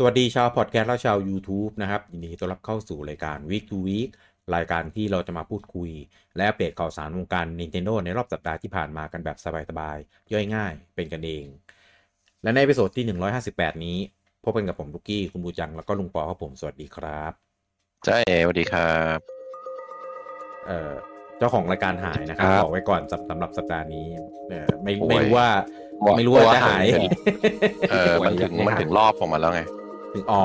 สวัสดีชาวพอดแคสต์และชาว YouTube นะครับยินดีต้อนรับเข้าสู่รายการ Week to Week รายการที่เราจะมาพูดคุย และอัปเดตข่าวสารวงการ Nintendo ในรอบสัปดาห์ที่ผ่านมากันแบบสบายๆ ย่อยง่ายเป็นกันเอง และใน episode ที่ 158 นี้ พบกันกับผมลูกกี้ คุณบูจัง แล้วก็ลุงปอครับผม สวัสดีครับใช่สวัสดีครับเอ่อเจ้าของรายการหายนะครับครับบอกไว้ก่อนสำสำหรับสัปดาห์นี้เอ่อไม่โอ้ยไม่รู้ว่าไม่รู้ว่าจะหายเออมันถึงมันถึงรอบของมันแล้วไง ถึงอ๋อ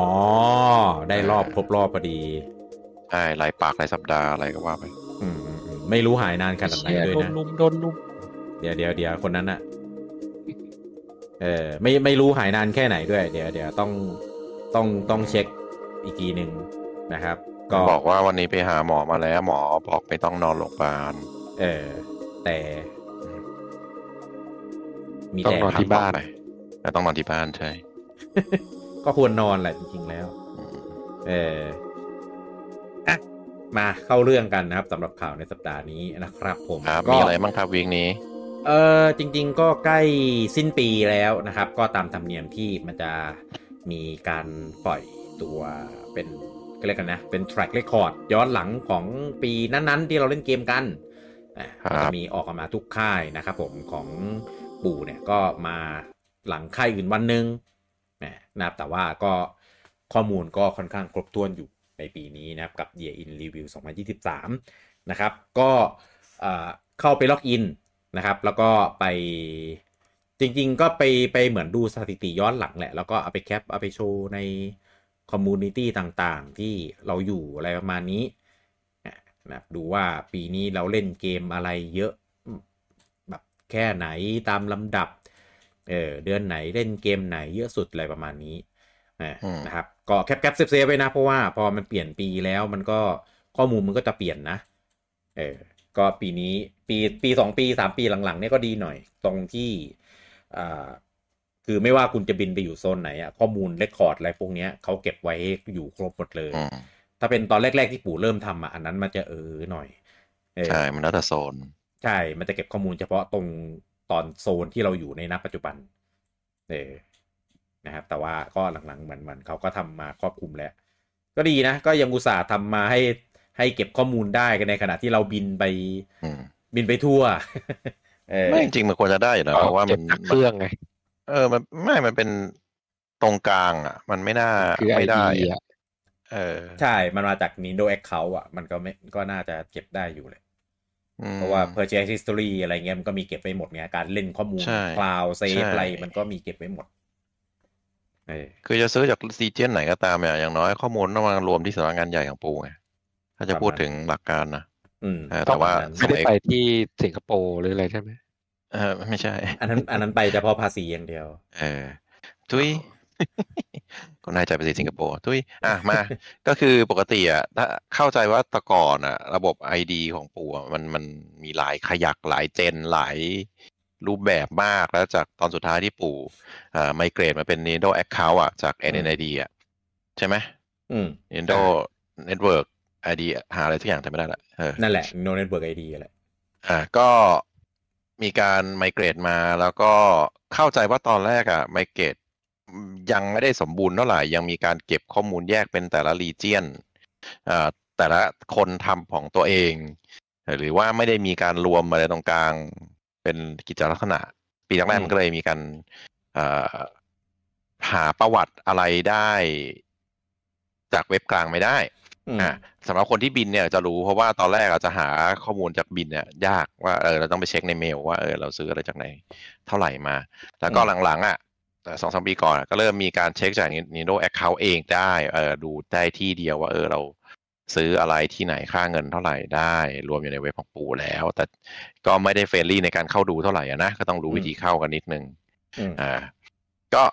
ได้รอบครบรอบพอดี ใช่รายปากรายสัปดาห์อะไรก็ว่าไปอืมอืมอืมไม่รู้หายนานขนาดไหนเชี่ยด้วยโดนนะลุมโดนลุมเดี๋ยวเดี๋ยวเดี๋ยวคนนั้นอะเออไม่ไม่รู้หายนานแค่ไหนด้วย เดี๋ยวเดี๋ยวต้องต้องต้องเช็คอีกทีหนึ่งนะครับ ก็บอกว่าวันนี้ไปหาหมอมาแล้ว หมอบอกไม่ต้องนอนโรงพยาบาลเออ แต่มีต้องแต่นอนที่บ้านแต่ต้องนอนที่บ้านใช่ ก็ควรนอนแหละจริงๆแล้ว เอออะมาเข้าเรื่องกันนะครับสำหรับข่าวในสัปดาห์นี้นะครับ ผมครับก็มีอะไรบ้างครับวีคนี้ เออจริง ๆ ก็ใกล้สิ้นปีแล้วนะครับ ก็ตามธรรมเนียมที่มันจะมีการปล่อยตัวเป็นก็เรียกกันนะ เป็น track record ย้อนหลังของปีนั้นๆ ที่เราเล่นเกมกันอะครับก็จะมีออกมาทุกค่ายนะครับผมของปู่เนี่ยก็มาหลังค่ายอื่นวันหนึ่ง นะครับแต่ว่าก็ข้อมูลก็ค่อนข้างครบถ้วนอยู่ในปีนี้นะครับกับ Year in Review 2023 นะครับ ก็เข้าไปล็อกอินนะครับ แล้วก็ไปจริงๆ ก็ไปไปเหมือนดูสถิติย้อนหลังแหละ แล้วก็เอาไปแคปเอาไปโชว์ในcommunity ต่างๆ ที่เราอยู่อะไรประมาณนี้นะดูว่าปีนี้เราเล่นเกมอะไรเยอะแบบแค่ไหนตามลำดับ เออเดือนไหนเล่นเกมไหนเยอะสุดอะไรประมาณนี้อะอืมนะครับก็แคปแคป save save ไว้นะ เพราะว่าพอมันเปลี่ยนปีแล้วมันก็ข้อมูลมันก็จะเปลี่ยนนะเออก็ปีนี้ปีปีสองปีสามปีหลังๆเนี่ยก็ดีหน่อย ตรงที่อ่าคือไม่ว่าคุณจะบินไปอยู่โซนไหนอะข้อมูลเรคคอร์ดอะไรพวกเนี้ยเขาเก็บไว้อยู่ครบหมดเลยอืมถ้าเป็นตอนแรก ๆที่ปู่เริ่มทำอะอันนั้นมันจะเออหน่อยเออใช่มันแล้วแต่โซน ใช่มันจะเก็บข้อมูลเฉพาะตรง ตอนโซนที่เราอยู่ในณปัจจุบันเออนะครับ แต่ว่าก็หลังๆเหมือนมันเขาก็ทำมาครอบคลุมแล้ว ก็ดีนะ ก็ยังอุตส่าห์ทำมาให้ให้เก็บข้อมูลได้กันในขณะที่เราบินไปอืมบินไปทั่วเออไม่จริงๆมันควรจะได้อยู่แล้วเพราะว่ามัเก็นบจากเครื่องไงเออมันไม่มันเป็นตรงกลางอะ มันไม่น่าคือไอไม่ได้ดีอะอะเออ ใช่ มันมาจาก Nintendo Account อะ มันก็ไม่ก็น่าจะเก็บได้อยู่เลยอืม เพราะว่า Purchase History อะไรเงี้ยมันก็มีเก็บไว้หมดไงการเล่นข้อมูลใช่ Cloud ใช่ Save อะไรมันก็มีเก็บไว้หมดเออคือจะซื้อจากซีเจนไหนก็ตามเนี่ยอย่างน้อยข้อมูลต้องมารวมที่สำนักงานใหญ่ของปูไงถ้าจะพูดถึงหลักการนะอืมเออแต่ว่าประมณนั้นไม่ได้ไปที่สิงคโปร์หรืออะไรใช่ไหมเออไม่ใช่ อันนั้น อันนั้นไปเฉพาะภาษีอย่างเดียว เออทุย ก็น่าจะไปสิงคโปร์ทุยอะมาก็คือปกติอะถ้าเข้าใจว่าแตะก่อนอะ ระบบไอดีของปู่อะมันมันมีหลายขยักหลายเจนหลายรูปแบบมากแล้วจากตอนสุดท้ายที่ปู่อ่าไมเกรดมาเป็น Nintendo Account อะจาก NNID อะใช่ไหมอืม Nintendo Network ID หาอะไรทุกอย่างจำไม่ได้ละเออนั่นแหละ No Network ID แหละอ่าก็มีการไมเกรดมาแล้วก็เข้าใจว่าตอนแรกอะไมเกรด ยังไม่ได้สมบูรณ์เท่าไหร่ ยังมีการเก็บข้อมูลแยกเป็นแต่ละรีเจียนอ่าแต่ละคนทำของตัวเอง หรือว่าไม่ได้มีการรวมอะไรตรงกลาง เป็นกิจลักษณะ ปีแรกอืๆมมันก็เลยมีการอ่าหาประวัติอะไรได้ จากเว็บกลางไม่ได้อืมอะสำหรับคนที่บินเนี่ยจะรู้เพราะว่าตอนแรกเราจะหาข้อมูลจากบินเนี่ย ยากว่าเออเราต้องไปเช็คในเมลว่าเออเราซื้ออะไรจากไหนเท่าไหร่มา แล้วก็อืมหลังๆอะแต่ สองสามปีก่อนอะก็เริ่มมีการเช็คจาก Nintendo Account เองได้เออดูได้ที่เดียวว่าเออเราซื้ออะไรที่ไหนค่าเงินเท่าไหร่ได้ รวมอยู่ในเว็บของปู่แล้ว แต่ก็ไม่ได้ friendly ในการเข้าดูเท่าไหร่อะนะก็ต้องรู้วิธีเข้ากันนิดนึงอืมอ่าก็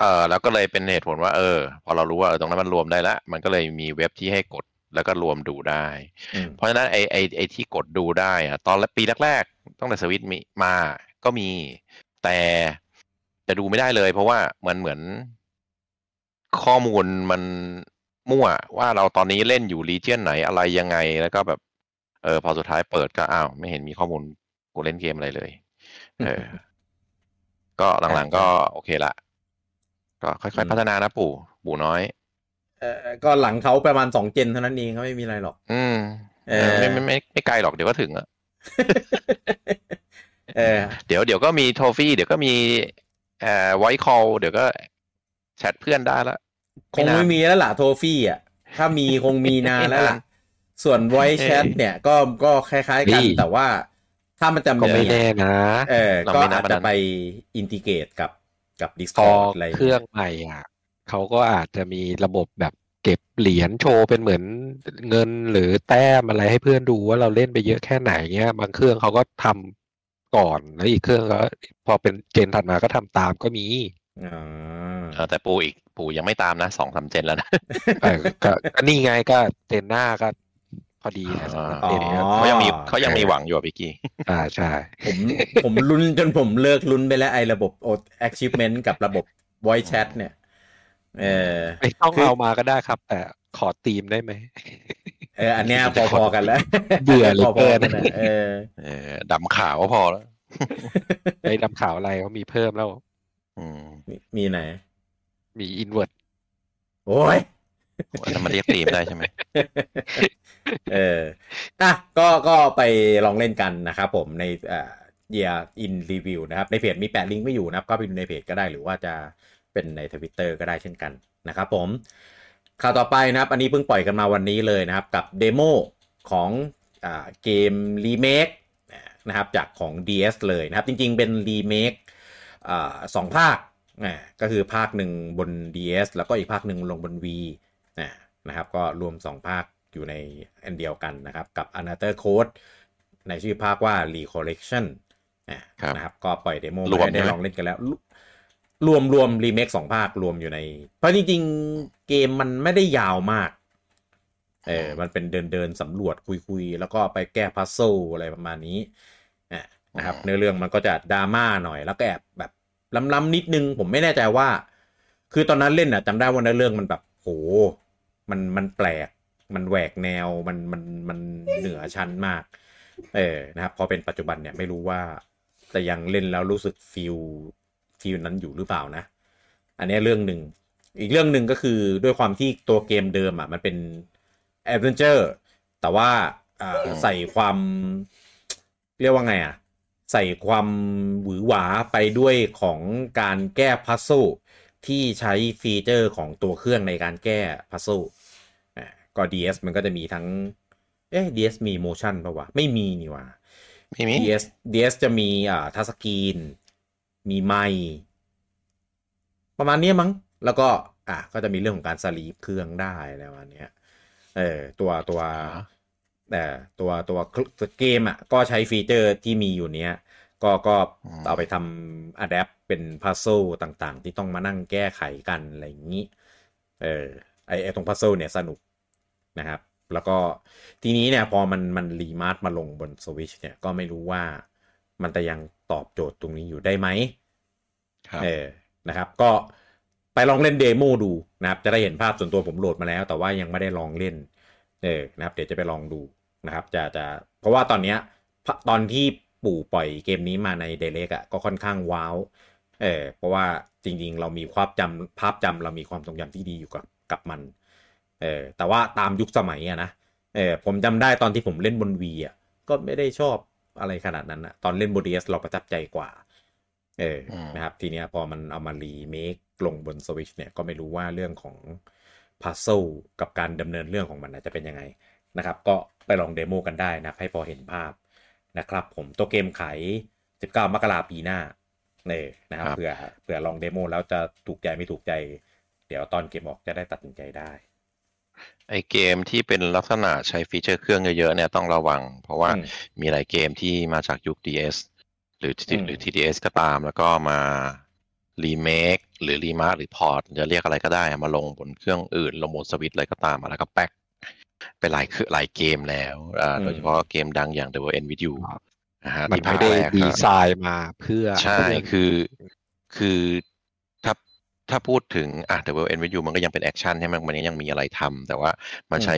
เออแล้วก็เลยเป็นเหตุผลว่าเออ พอเรารู้ว่าเออตรงนั้นมันรวมได้แล้วมันก็เลยมีเว็บที่ให้กดแล้วก็รวมดูได้อืมเพราะฉะนั้นไอไอไอที่กดดูได้อะตอนปีแรกๆตั้งแต่สวิตช์มีมาก็มีแต่ จะดูไม่ได้เลย เพราะว่ามันเหมือนข้อมูลมันมั่วว่าเราตอนนี้เล่นอยู่ region ไหนอะไรยังไงแล้วก็แบบเออพอสุดท้ายเปิดก็อ้าว ไม่เห็นมีข้อมูลกูเล่นเกมอะไรเลย เออ ก็หลังๆก็โอเคละ ก็ค่อยๆพัฒนานะปู่ ปู่น้อย เออก็หลังเขาประมาณสองเจนเท่านั้นเองก็ไม่มีอะไรหรอก อืมเออไม่ไม่ไม่ไม่ไกลหรอกเดี๋ยวก็ถึงอะเออเดี๋ยวเดี๋ยวก็มีโทฟี่เดี๋ยวก็มี เอ่อไวคอลเดี๋ยวก็แชทเพื่อนได้ละคงไม่มีแล้วล่ะโทฟี่อะ ถ้ามีคงมีนานแล้วล่ะ ส่วนไวแชทเนี่ยก็ก็คล้ายๆกันนี่แต่ว่าถ้ามันจะก็มีไม่แน่นะเออเราก็ไม่นับอาจจะอันนั้นไปอินทิเกรตกับกับพอ Discord อะไรเครื่องใหม่อะเขาก็อาจจะมีระบบแบบเก็บเหรียญโชว์เป็นเหมือนเงินหรือแต้มอะไรให้เพื่อนดูว่าเราเล่นไปเยอะแค่ไหนเงี้ย บางเครื่องเขาก็ทำ ก่อนแล้วอีกเครื่องก็พอเป็นเจนถัดมาก็ทำตามก็มีอ่าเออแต่ปู่อีกปู่ยังไม่ตามนะสองสามเจนแล้วนะเออก็ก็นี่ไงก็เจนหน้าก็พอดีนะสำหรับอ๋อเจนเนี้ยเขายังมีเขายังมีหวังอยู่อะพี่กี้อ่าใช่ผมผมลุ้นจนผมเลิกลุ้นไปแล้วไอ้ระบบ achievement กับระบบ voice chat เนี่ย เออไม่ต้องคือเอามาก็ได้ครับ แต่ขอตีมได้ไหม เอออันเนี้ยพอๆกันแล้วเบื่อเหลือพเกิอนๆกันนะเออเออดำขาวก็พอแล้วไอ้ดำขาวอะไรเขามีเพิ่มแล้วอืมมีมีไหน มี invert โอ้ยอันนั้นมันเรียกตีมได้ใช่ไหมเอออะก็ก็ไปลองเล่นกันนะครับผมในเอ่อ Year in Review นะครับ ในเพจมีแปะลิงก์ไว้อยู่นะครับ ก็ไปดูในเพจก็ได้หรือว่าจะเป็นในทวิตเตอร์ก็ได้เช่นกันนะครับผม ข่าวต่อไปนะครับ อันนี้เพิ่งปล่อยกันมาวันนี้เลยนะครับ กับ demo ของอ่าเกมรีเมคนะครับจากของ DS เลยนะครับ จริงๆ เป็นรีเมคอ่าสองภาคอ่าก็คือภาคหนึ่งบน DS แล้วก็อีกภาคหนึ่งลงบน V อ่านะครับ ก็รวม 2 ภาคอยู่ในอันเดียวกันนะครับ กับ Another Code ในชื่อภาคว่า Recollection อ่าครับนะครับ ก็ปล่อยเดโมรวมมาให้ได้ใช่ไหมลองเล่นกันแล้ว รวมรวมรีเมคสองภาครวมอยู่ใน เพราะจริงๆเกมมันไม่ได้ยาวมาก เออ มันเป็นเดินเดินสำรวจคุยคุยแล้วก็ไปแก้ puzzle อะไรประมาณนี้อะนะครับอ๋อเนื้อเรื่องมันก็จะดราม่าหน่อย แล้วก็แอบแบบล้ำๆนิดนึง ผมไม่แน่ใจว่า คือตอนนั้นเล่นอะจำได้ว่าเนื้อเรื่องมันแบบโห มันมันแปลก มันแหวกแนวมันมันมันเหนือชั้นมาก เออนะครับพอเป็นปัจจุบันเนี่ยไม่รู้ว่า แต่ยังเล่นแล้วรู้สึก feel feel นั้นอยู่หรือเปล่านะ อันนี้เรื่องหนึ่ง อีกเรื่องหนึ่งก็คือด้วยความที่ตัวเกมเดิมอะมันเป็น adventure แต่ว่าอ่าอืมใส่ความเรียกว่าไงอะ ใส่ความหวือหวาไปด้วยของการแก้พัซ z ซ e ที่ใช้ฟีเจอร์ของตัวเครื่องในการแก้พัซ z ซ e อ่าก็ DS มันก็จะมีทั้ง เอ๊ะ DS มี motion ป่าวะ ไม่มีนี่หว่าไม่มี DS DS จะมีอ่า touchscreen มีไมค์ประมาณเนี้ยมั้ง แล้วก็อะก็จะมีเรื่องของการ sleep เครื่องได้อะไรประมาณเนี้ยเออตัวตัวอ่าแต่ตัวตัวตัวเกมอะก็ใช้ฟีเจอร์ที่มีอยู่เนี้ยก็ก็เอาไปทำ adapt เป็น puzzle ต่างๆ ที่ต้องมานั่งแก้ไขกันอะไรอย่างนี้ เออไอไอตรง puzzle เนี่ยสนุกนะครับ แล้วก็ทีนี้เนี่ยพอมันมัน remaster มาลงบนสวิชเนี่ยก็ไม่รู้ว่ามันจะยัง ตอบโจทย์ตรงนี้อยู่ได้ไหมครับเออนะครับ ก็ไปลองเล่น demo ดูนะครับ จะได้เห็นภาพส่วนตัวผมโหลดมาแล้ว แต่ว่ายังไม่ได้ลองเล่น เออนะครับ เดี๋ยวจะไปลองดูนะครับ จะจะเพราะว่าตอนเนี้ยพตอนที่ปู่ปล่อยเกมนี้มาใน Direct อะก็ค่อนข้างว้าวเออเพราะว่าจริง ๆ เรามีความจำภาพจำเรามีความทรงจำที่ดีอยู่กับกับมันเออแต่ว่าตามยุคสมัยอะนะเออผมจำได้ตอนที่ผมเล่นบน Wii อะก็ไม่ได้ชอบ อะไรขนาดนั้นอะตอนเล่นบน DS เราประทับใจกว่า เอออืมนะครับ ทีเนี้ยพอมันเอามารีเมคลงบนสวิชเนี่ยก็ไม่รู้ว่าเรื่องของ puzzle กับการดำเนินเรื่องของมันน่ะจะเป็นยังไงนะครับ ก็ไปลอง demo กันได้นะครับให้พอเห็นภาพนะครับ ผมตัวเกมขาย 19 มกราปีหน้าเนี่ยนะครับครับเผื่อเผื่อลอง demo แล้วจะถูกใจไม่ถูกใจ เดี๋ยวตอนเกมออกจะได้ตัดสินใจได้ ไอเกมที่เป็นลักษณะใช้ฟีเจอร์เครื่องเยอะๆเนี่ยต้องระวัง เพราะว่าอืมมีหลายเกมที่มาจากยุค DS หรืออืมหรือ TDS ก็ตาม แล้วก็มารีเมคหรือ remaster หรือ port จะเรียกอะไรก็ได้อะมาลงบนเครื่องอื่น ลงบนสวิตช์อะไรก็ตามอะแล้วก็แป๊กไปหลายคือหลายเกมแล้วอ่าอืมโดยเฉพาะเกมดังอย่าง The World End With You ครับนะฮะมันที่ภาไม่คได้แรกดีก็ไซน์มาเพื่อใช่เพื่อคือคือถ้า ถ้าพูดถึงอะ The World End With You มันก็ยังเป็น action ใช่ไหมมันยังมีอะไรทำแต่ว่ามันอืมใช้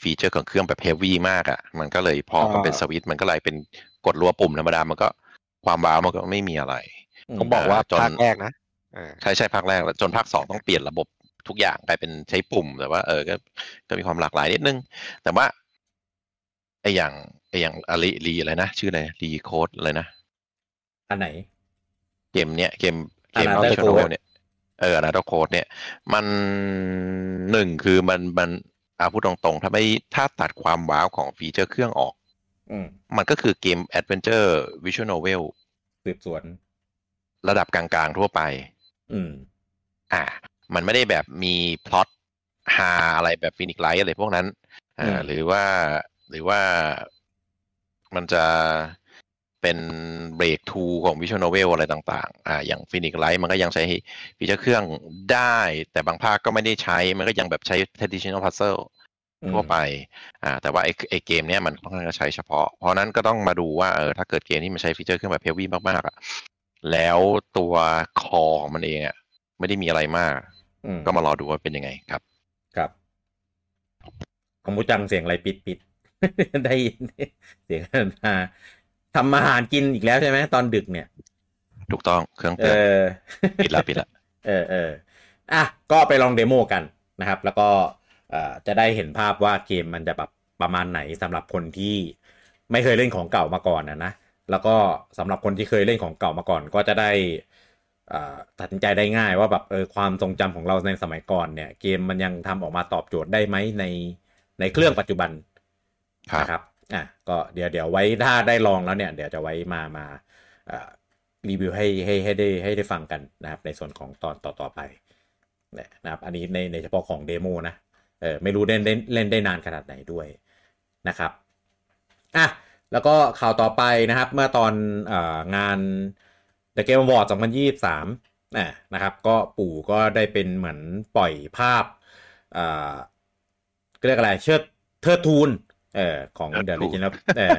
ฟีเจอร์ของเครื่องแบบ heavy มากอะ มันก็เลยพอมันเป็นสวิตช์มันก็เลยเป็นกดรัวปุ่มธรรมดา มันก็ความว้าวมันก็ไม่มีอะไรต้องบอกว่าจนภาคแรกนะเออใช่ใช่ภาคแรกแล้วจนภาคสองต้องเปลี่ยนระบบทุกอย่างกลายเป็นใช้ปุ่ม แต่ว่าเออก็ก็มีความหลากหลายนิดนึง แต่ว่าไออย่างไออย่างอะไรรีอะไรนะ ชื่ออะไร Recode อะไรนะ อันไหน เกมเนี้ยเกมเกม Another Code เนี่ย เออ Another Code เนี่ย มันหนึ่งคือมันมันอาพูดตรงๆ ถ้าไม่ถ้าตัดความว้าวของฟีเจอร์เครื่องออกอืมมันก็คือเกม adventure visual novel สืบสวน ระดับกลางๆทั่วไป อืม อ่า มันไม่ได้แบบมีพล็อตฮาอะไรแบบ Phoenix Wright อะไรพวกนั้น อ่าอืมหรือว่าหรือว่ามันจะ เป็น breakthrough ของ visual novel อะไรต่างๆอ่าอย่าง Phoenix Wright มันก็ยังใช้ฟีเจอร์เครื่องได้ แต่บางภาคก็ไม่ได้ใช้ มันก็ยังแบบใช้ traditional puzzle อืมทั่วไปอ่าแต่ว่าไอ้ไอ้เกมเนี้ยมันค่อนข้างจะใช้เฉพาะ เพราะนั้นก็ต้องมาดูว่าเออถ้าเกิดเกมที่มันใช้ฟีเจอร์เครื่องแบบ heavy มากๆอะแล้วตัว core ของมันเองอะไม่ได้มีอะไรมากอืมก็มารอดูว่าเป็นยังไงครับ ครับของมูจังเสียงอะไรปิดปิดได้ยินเสียงมา ทำอาหารกินอีกแล้วใช่ไหมตอนดึกเนี่ย ถูกต้องเครื่องเอเตือนอปิดละปิดละเออเอออะก็ไปลองเดโมกันนะครับ แล้วก็เอ่อจะได้เห็นภาพว่าเกมมันจะแบบประมาณไหนสำหรับคนที่ไม่เคยเล่นของเก่ามาก่อนนะนะแล้วก็สำหรับคนที่เคยเล่นของเก่ามาก่อนก็จะได้เอ่อตัดสินใจได้ง่ายว่าแบบเออความทรงจำของเราในสมัยก่อนเนี่ย เกมมันยังทำออกมาตอบโจทย์ได้ไหมในในเครื่องปัจจุบันครับนะครับ อะก็เดี๋ยวเดี๋ยวไว้ถ้าได้ลองแล้วเนี่ย เดี๋ยวจะไว้มามาอ่อรีวิวให้ให้ให้ได้ให้ได้ฟังกันนะครับ ในส่วนของตอนต่อต่อไปเนี่ยนะครับ อันนี้ในในเฉพาะของเดโมนะเออไม่รู้เล่นเล่นเล่นได้นานขนาดไหนด้วยนะครับอะแล้วก็ข่าวต่อไปนะครับ เมื่อตอนอ่องาน The Game Award 2023อะนะครับก็ปู่ก็ได้เป็นเหมือนปล่อยภาพอ่าเรียกอะไรเชิดเทิดทูน เอ่อของ The Tirthoon Legend of เอ่อ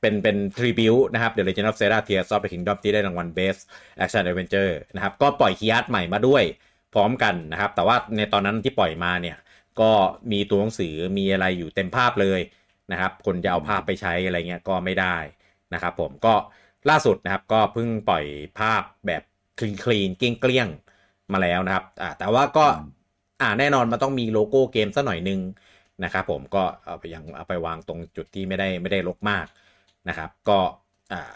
เป็นเป็นทริบิวนะครับ The Legend of Zelda Tears of the Kingdom ที่ได้รางวัล Best Action Adventure นะครับ ก็ปล่อยคีย์อาร์ตใหม่มาด้วยพร้อมกันนะครับ แต่ว่าในตอนนั้นที่ปล่อยมาเนี่ย ก็มีตัวหนังสือมีอะไรอยู่เต็มภาพเลยนะครับ คนจะเอาภาพไปใช้อะไรเงี้ยก็ไม่ได้นะครับผมก็ล่าสุดนะครับก็เพิ่งปล่อยภาพแบบคลีนคลีนเกลี้ยงเกลี้ยงๆมาแล้วนะครับอ่าแต่ว่าก็อ่าแน่นอนมันต้องมีโลโก้เกมสักหน่อยนึง นะครับผมก็เอาไปยังเอาไปวางตรงจุดที่ไม่ได้ไม่ได้ลกมากนะครับ ก็อ่า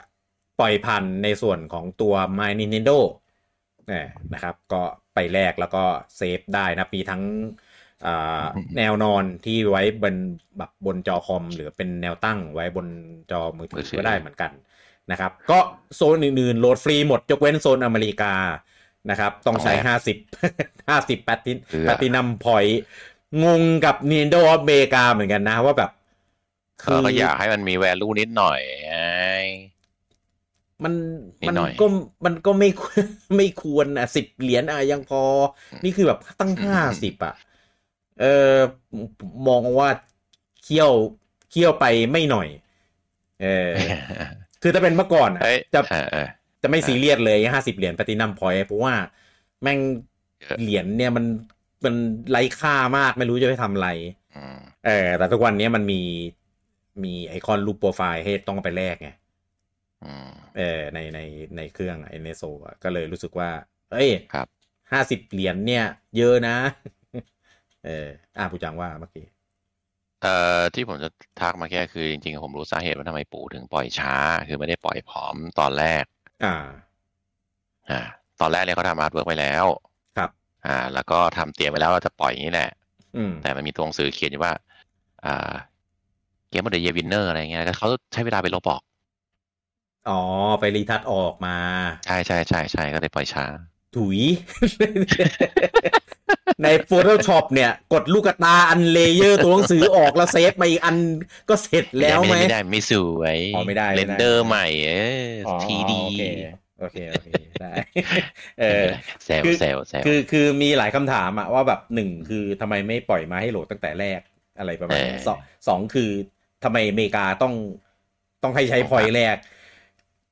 ปล่อยพันธุ์ในส่วนของตัว My Nintendo เนี่ยนะครับ ก็ไปแลกแล้วก็เซฟได้นะมีทั้งอ่าแนวนอนที่ไว้บนแบบบนจอคอม หรือเป็นแนวตั้งไว้บนจอมือถือมือถือก็ได้เหมือนกันนะครับ ก็โซนอื่นๆโหลดฟรีหมดยกเว้นโซนอเมริกานะครับ ต้องใช้50 50แพตตินเพื่อ platinum point งงกับ Nintendo of America เหมือนกันนะว่าแบบเราก็อยากให้มันมี value นิดหน่อยไงมันนิดมันหน่อยก็มันก็ไม่ไม่ควรอะสิบเหรียญอะยังพอ นี่คือแบบตั้งห้าสิบอะ เออมองว่าเคี่ยวเคี่ยวไปไม่หน่อย เออคือถ้าเป็นเมื่อก่อนอะเฮ้ยจะเออเออจะไม่ซีเรียสเลยห้าสิบเหรียญปฏินัมพอยเพราะว่าแม่งเยอะเหรียญเนี่ยมัน มันไร้ค่ามากไม่รู้จะไปทำอะไรอืมเออแต่ทุกวันนี้มันมีมีไอคอนรูปโปรไฟล์ให้ต้องไปแลกไงอืมเออในในในเครื่องไอ NSO ก็เลยรู้สึกว่า เอ้ยครับห้าสิบเหรียญเนี่ย เยอะนะ เอออะผู้จังว่าเมื่อกี้เอ่อที่ผมจะทักมาแค่คือจริงๆ ผมรู้สาเหตุว่าทำไมปู่ถึงปล่อยช้า คือไม่ได้ปล่อยพร้อมตอนแรก อ่า อ่า ตอนแรกเนี่ยเขาทำ artwork ไปแล้วครับ อ่า แล้วก็ทำเตรียมไปแล้วว่าจะปล่อยอย่างนี้แหละอืมแต่มันมีตัวหนังสือเขียนอยู่ว่า อ่า Game of the year winner อะไรเงี้ยแล้วเขาใช้เวลาไปลบออก อ๋อ ไป retouch ออกมา ใช่ใช่ใช่ใช่ก็เลยปล่อยช้า ถุย ใน Photoshop เนี่ย กดลูกตาอัน layer ตัวหนังสือออกแล้วเซฟมาอีกอันก็เสร็จแล้วไหมไม่ได้ไม่สวย อ๋อไม่ได้ไม่ได้เรนเดอร์ใหม่เอออ๋อ 3D โอเคโอเคโอเคได้เออเซลคือเซลเซลคือคือมีหลายคำถามอะว่าแบบหนึ่งคือทำไมไม่ปล่อยมาให้โหลดตั้งแต่แรกอะไรประมาณนี้เออสองสองคือทำไมอเมริกาต้องต้องให้ใช้ point แลก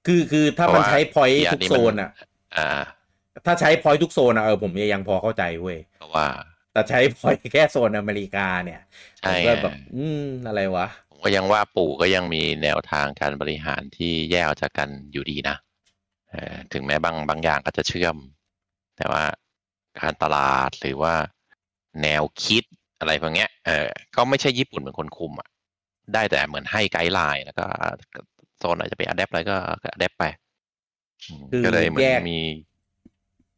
คือคือถ้ามันใช้ point ทุกโซนอะอ่าถ้าใช้ point ทุกโซนอะเออผมยังพอเข้าใจเว้ยเพราะว่าแต่ใช้ point แค่โซนอเมริกาเนี่ยใช่ ผมไงก็แบบอืมอะไรวะ ผมก็ยังว่าปู่ก็ยังมีแนวทางการบริหารที่แยกออกจากกันอยู่ดีนะเออ ถึงแม้บางบางอย่างก็จะเชื่อม แต่ว่าการตลาดหรือว่าแนวคิดอะไรพวกเนี้ยเออก็ไม่ใช่ญี่ปุ่นเป็นคนคุมอะได้แต่เหมือนให้ guideline แล้วก็โซนไหนจะไป adapt อะไรก็ adapt ไปอืมคือก็เลยเหมือนแยกมี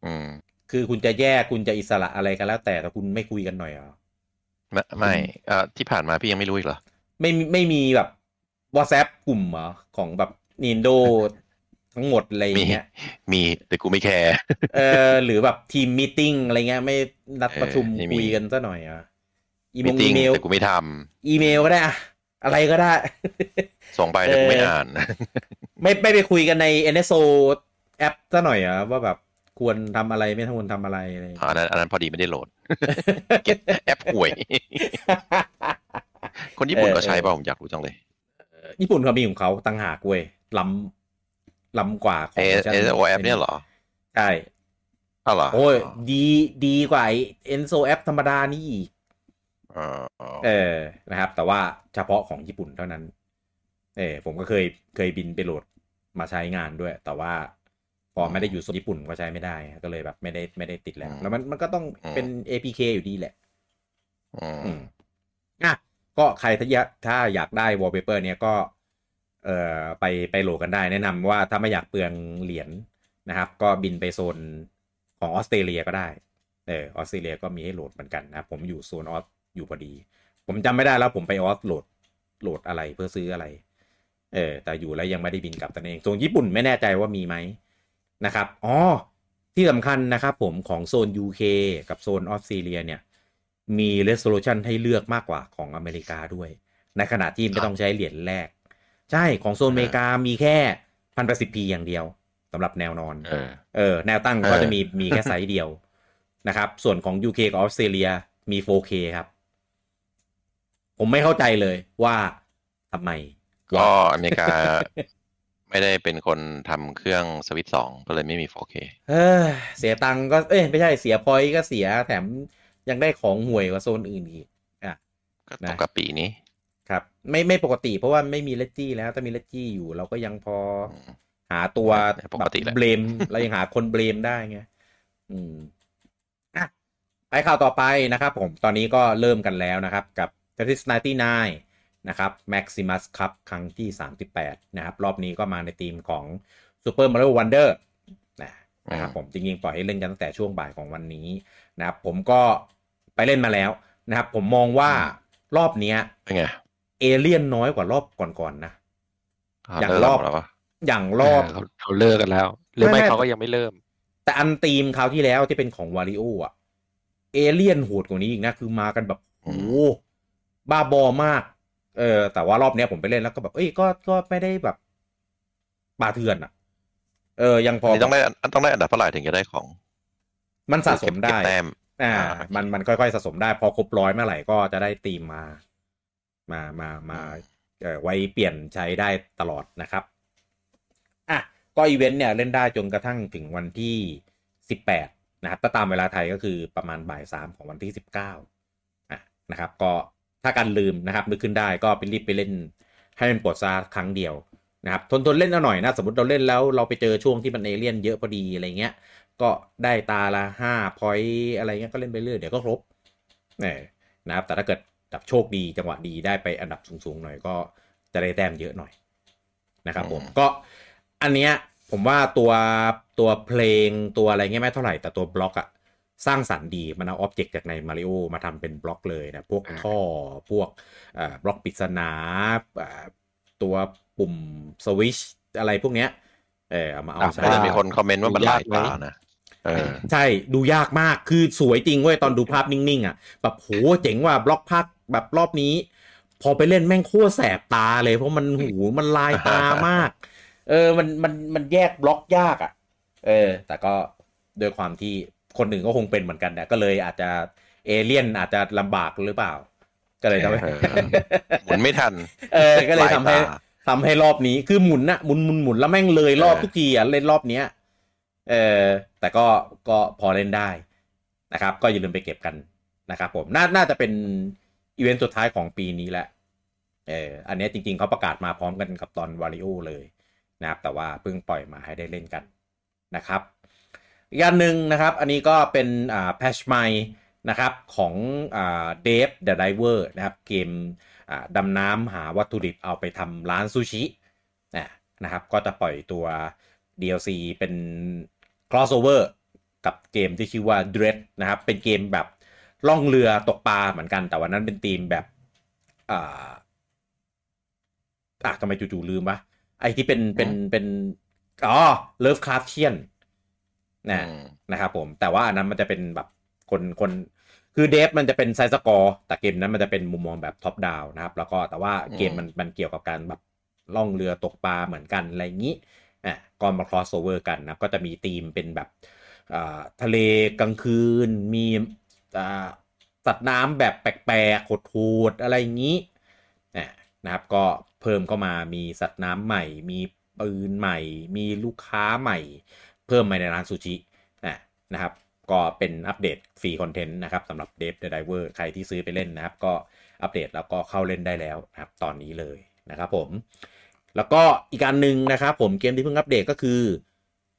อืม คือคุณจะแยกคุณจะอิสระอะไรกันแล้ว แต่แต่คุณไม่คุยกันหน่อยเหรอไม่ไม่เอ่อที่ผ่านมาพี่ยังไม่รู้อีกเหรอไม่มีไม่มีแบบ WhatsApp กลุ่มเหรอของแบบ Nindo ทั้งหมดอะไรอย่างเงี้ย มีแต่กูไม่แคร์เออหรือแบบทีมมีติ้งอะไรเงี้ยไม่นัดประชุมเออไม่มีคุยกันซะหน่อยอะอีมีมงติ้อีงเมลแต่กูไม่ทอีเมลก็ได้อะอะไรก็ได้ำส่งไปแต่กูไม่เอออ่อ่าน ไม่ไม่ไปคุยกันใน NSO แอปซะหน่อยเหรอะว่าแบบควรทำอะไรไม่ควรทำอะไรอะไรอย่างอัเงี้ยนนั้นอันนั้นพอดีไม่ได้โหลดเก็บแอปห่วย คนญี่ปุ่นก็ใช้เปล่าผมอยากรู้จังเลย ญี่ปุ่นเขามีของเขาตั้งหากเว้ยล้ำ ล้ำกว่าขอเองเอโอแอปเนี่ยเหรอ ใช่อ้าวเหรอโอ้ยดีดีกว่าไอ Enso แอปธรรมดานี่อีกอ๋ออ๋อเออนะครับ แต่ว่าเฉพาะของญี่ปุ่นเท่านั้น เออผมก็เคยเคยบินไปโหลดมาใช้งานด้วย แต่ว่าพอไม่ได้อยู่โซนญี่ปุ่นก็ใช้ไม่ได้ ก็เลยแบบไม่ได้ไม่ได้ติดแล้ว แล้วมันมันก็ต้องเป็น APK อยู่ดีแหละอืมอืมอะก็ใครถ้าอยากถ้าอยากได้ wallpaper เนี่ยก็ เอ่อไปไปโหลดกันได้ แนะนำว่าถ้าไม่อยากเปลืองเหรียญนะครับ ก็บินไปโซนของออสเตรเลียก็ได้เออออสเตรเลียก็มีให้โหลดเหมือนกันนะผมอยู่โซนออสอยู่พอดี ผมจำไม่ได้แล้วผมไปออสโหลดโหลดอะไรเพื่อซื้ออะไร เออแต่อยู่แล้วยังไม่ได้บินกลับตัวเองโซนญี่ปุ่นไม่แน่ใจว่ามีไหมนะครับอ๋อที่สำคัญนะครับผมของโซน UK กับโซนออสเตรเลียเนี่ยมี resolution ให้เลือกมากกว่าของอเมริกาด้วย ในขณะที่ไม่ต้องใช้เหรียญแรก ใช่ของโซนอเมริกามีแค่พันแปดสิบพีอย่างเดียวสำหรับแนวนอน เออเออ แนวตั้งเออก็จะมีมีแค่ไซส์เดียวนะครับ ส่วนของ UK กับออสเตรเลียมี 4K ครับ ผมไม่เข้าใจเลยว่าทำไม ก็อเมริกาไม่ได้เป็นคนทำเครื่องสวิตสองก็เลยไม่มี 4K เออเสียตังค์ก็ เอ้ยไม่ใช่เสีย point ก็เสียแถมยังได้ของห่วยกว่าโซนอื่นอีกอะก็ตรงกับปีนี้ครับ ไม่ไม่ปกติ เพราะว่าไม่มีเลจจี้แล้วถ้ามีเลจจี้อยู่ เราก็ยังพออืมหาตัวปกติแหละ blame เรายังหาคน blame ได้ไงอืมอะไปข่าวต่อไปนะครับ ผมตอนนี้ก็เริ่มกันแล้วนะครับ กับ t e t r i s 99นะครับ Maximus Cup ครั้งที่ 38 นะครับ รอบนี้ก็มาในทีมของ Super Mario Wonder นะนะครับผมจริงๆปล่อยให้เล่นกันตั้งแต่ช่วงบ่ายของวันนี้นะครับ ผมก็ไปเล่นมาแล้วนะครับ ผมมองว่ารอบเนี้ยเป็นไง เอเลี่ยนน้อยกว่ารอบก่อนๆนะอย่างเลิกรอบแล้วปะอย่างรอบเขาเขาเลิกกันแล้ว หรือไม่ไม่ไม่เขาก็ยังไม่เริ่ม แต่อันตีมคราวที่แล้วที่เป็นของวาริโออะเอเลี่ยนโหดกว่านี้อีกนะ คือมากันแบบโอ้โหบ้าบอมาก เออ แต่ว่ารอบเนี้ยผมไปเล่นแล้วก็แบบ เอ้ยก็ก็ไม่ได้แบบปาเถื่อนอะเออ ยังพอนี่ต้องได้ต้องได้อันดับเท่าไหร่ถึงจะได้ของ มันสะสมได้เก็บแต้มอ่าอ่าโอเคมันมันค่อยๆสะสมได้ พอครบร้อยเมื่อไหร่ก็จะได้ตีมมา มามามาเอ่อไว้เปลี่ยนใช้ได้ตลอดนะครับอะก็อีเวนต์เนี่ยเล่นได้จนกระทั่งถึงวันที่สิบแปดนะครับถ้าตามเวลาไทยก็คือประมาณบ่ายสามของวันที่สิบเก้าอะนะครับ ก็ถ้าการลืมนะครับนึกขึ้นได้ก็ไปรีบไปเล่นให้มันปลดซาครั้งเดียวนะครับทนทนเล่นเอาหน่อยนะ สมมติเราเล่นแล้วเราไปเจอช่วงที่มันเอเลี่ยนเยอะพอดีอะไรเงี้ย ก็ได้ตาละห้าพอยต์อะไรเงี้ยก็เล่นไปเรื่อยเดี๋ยวก็ครบเนี่ยนะครับแต่ถ้าเกิด แบบโชคดีจังหวะดีได้ไปอันดับสูงๆหน่อยก็จะได้แต้มเยอะหน่อยนะครับผมอืมก็อันเนี้ยผมว่าตัวตัวเพลงตัวอะไรเงี้ยไม่เท่าไหร่แต่ตัวบล็อกอะสร้างสรรค์ดี มันเอา object จากในมาริโอมาทำเป็นบล็อกเลยนะพวกอ่าท่อพวกเอ่อบล็อกปริศนาอ่าตัวปุ่มสวิชอะไรพวกเนี้ยเออเอามาเอาอะใช้แต่จะมีคนคอมเมนต์ว่ามันลายยากไหมตานะเออ ใช่ดูยากมากคือสวยจริงเว้ยตอนดูภาพนิ่งๆอะแบบโหเจ๋งว่ะบล็อกภาคแบบรอบนี้ พอไปเล่นแม่งโคตรแสบตาเลย เพราะมันหูมันลายตามาก เออมันมันมันแยกบล็อกยากอะ เออ แต่ก็ด้วยความที่คนหนึ่งก็คงเป็นเหมือนกันนะก็เลยอาจจะเอเลี่ยนอาจจะลำบากหรือเปล่า ก็เลยทำให้เออหมุนไม่ทัน เออ ก็เลยทำให้หลายตาทำให้รอบนี้คือหมุนนะหมุนหมุนหมุนแล้วแม่งเลยรอบเออทุกทีอะเล่นรอบเนี้ย เออแต่ก็ก็พอเล่นได้นะครับ ก็อย่าลืมไปเก็บกันนะครับผมน่าน่าจะเป็นอีเวนต์สุดท้ายของปีนี้แหละเอออันนี้จริงๆเขาประกาศมาพร้อมกันกับตอนวาริโอเลยนะครับ แต่ว่าเพิ่งปล่อยมาให้ได้เล่นกันนะครับอีกอันหนึ่งนะครับ อันนี้ก็เป็นอ่าแพตช์ใหม่นะครับของอ่า Dave the Diver นะครับเกมอ่าดำน้ำหาวัตถุดิบเอาไปทำร้านซูชินะนะครับก็จะปล่อยตัว DLC เป็น crossover กับเกมที่ชื่อว่า Dredge นะครับ เป็นเกมแบบล่องเรือตกปลาเหมือนกัน แต่อันนั้นเป็นธีมแบบอ่าอะทำไมจู่ๆลืมวะไอที่เป็นเป็นเป็นอ๋อ Love c r a f t i a n นะอืมนะครับผม แต่ว่าอันนั้นมันจะเป็นแบบคนคนคือ Dave มันจะเป็น side-scroll แต่เกมนั้นมันจะเป็นมุมมองแบบ top-down นะครับ แล้วก็แต่ว่าเกมมันมันเกี่ยวกับการแบบล่องเรือตกปลาเหมือนกันอะไรอย่างนี้ อะก็มา cross over กันนะก็จะมีธีมเป็นแบบทะเลกลางคืน มีสัตว์น้ำแบบแปลกๆโหดๆอะไรอย่างนี้นะครับก็เพิ่มเข้ามามีสัตว์น้ำใหม่ มีปืนใหม่ มีลูกค้าใหม่ เพิ่มมาในร้านซูชิอะนะครับ ก็เป็นอัปเดตฟรีคอนเทนต์นะครับสำหรับ d e v the Diver ใครที่ซื้อไปเล่นนะครับ ก็อัปเดตแล้วก็เข้าเล่นได้แล้วนะครับตอนนี้เลยนะครับผม แล้วก็อีกอันหนึ่งนะครับผมเกมที่เพิ่งอัปเดตก็คือ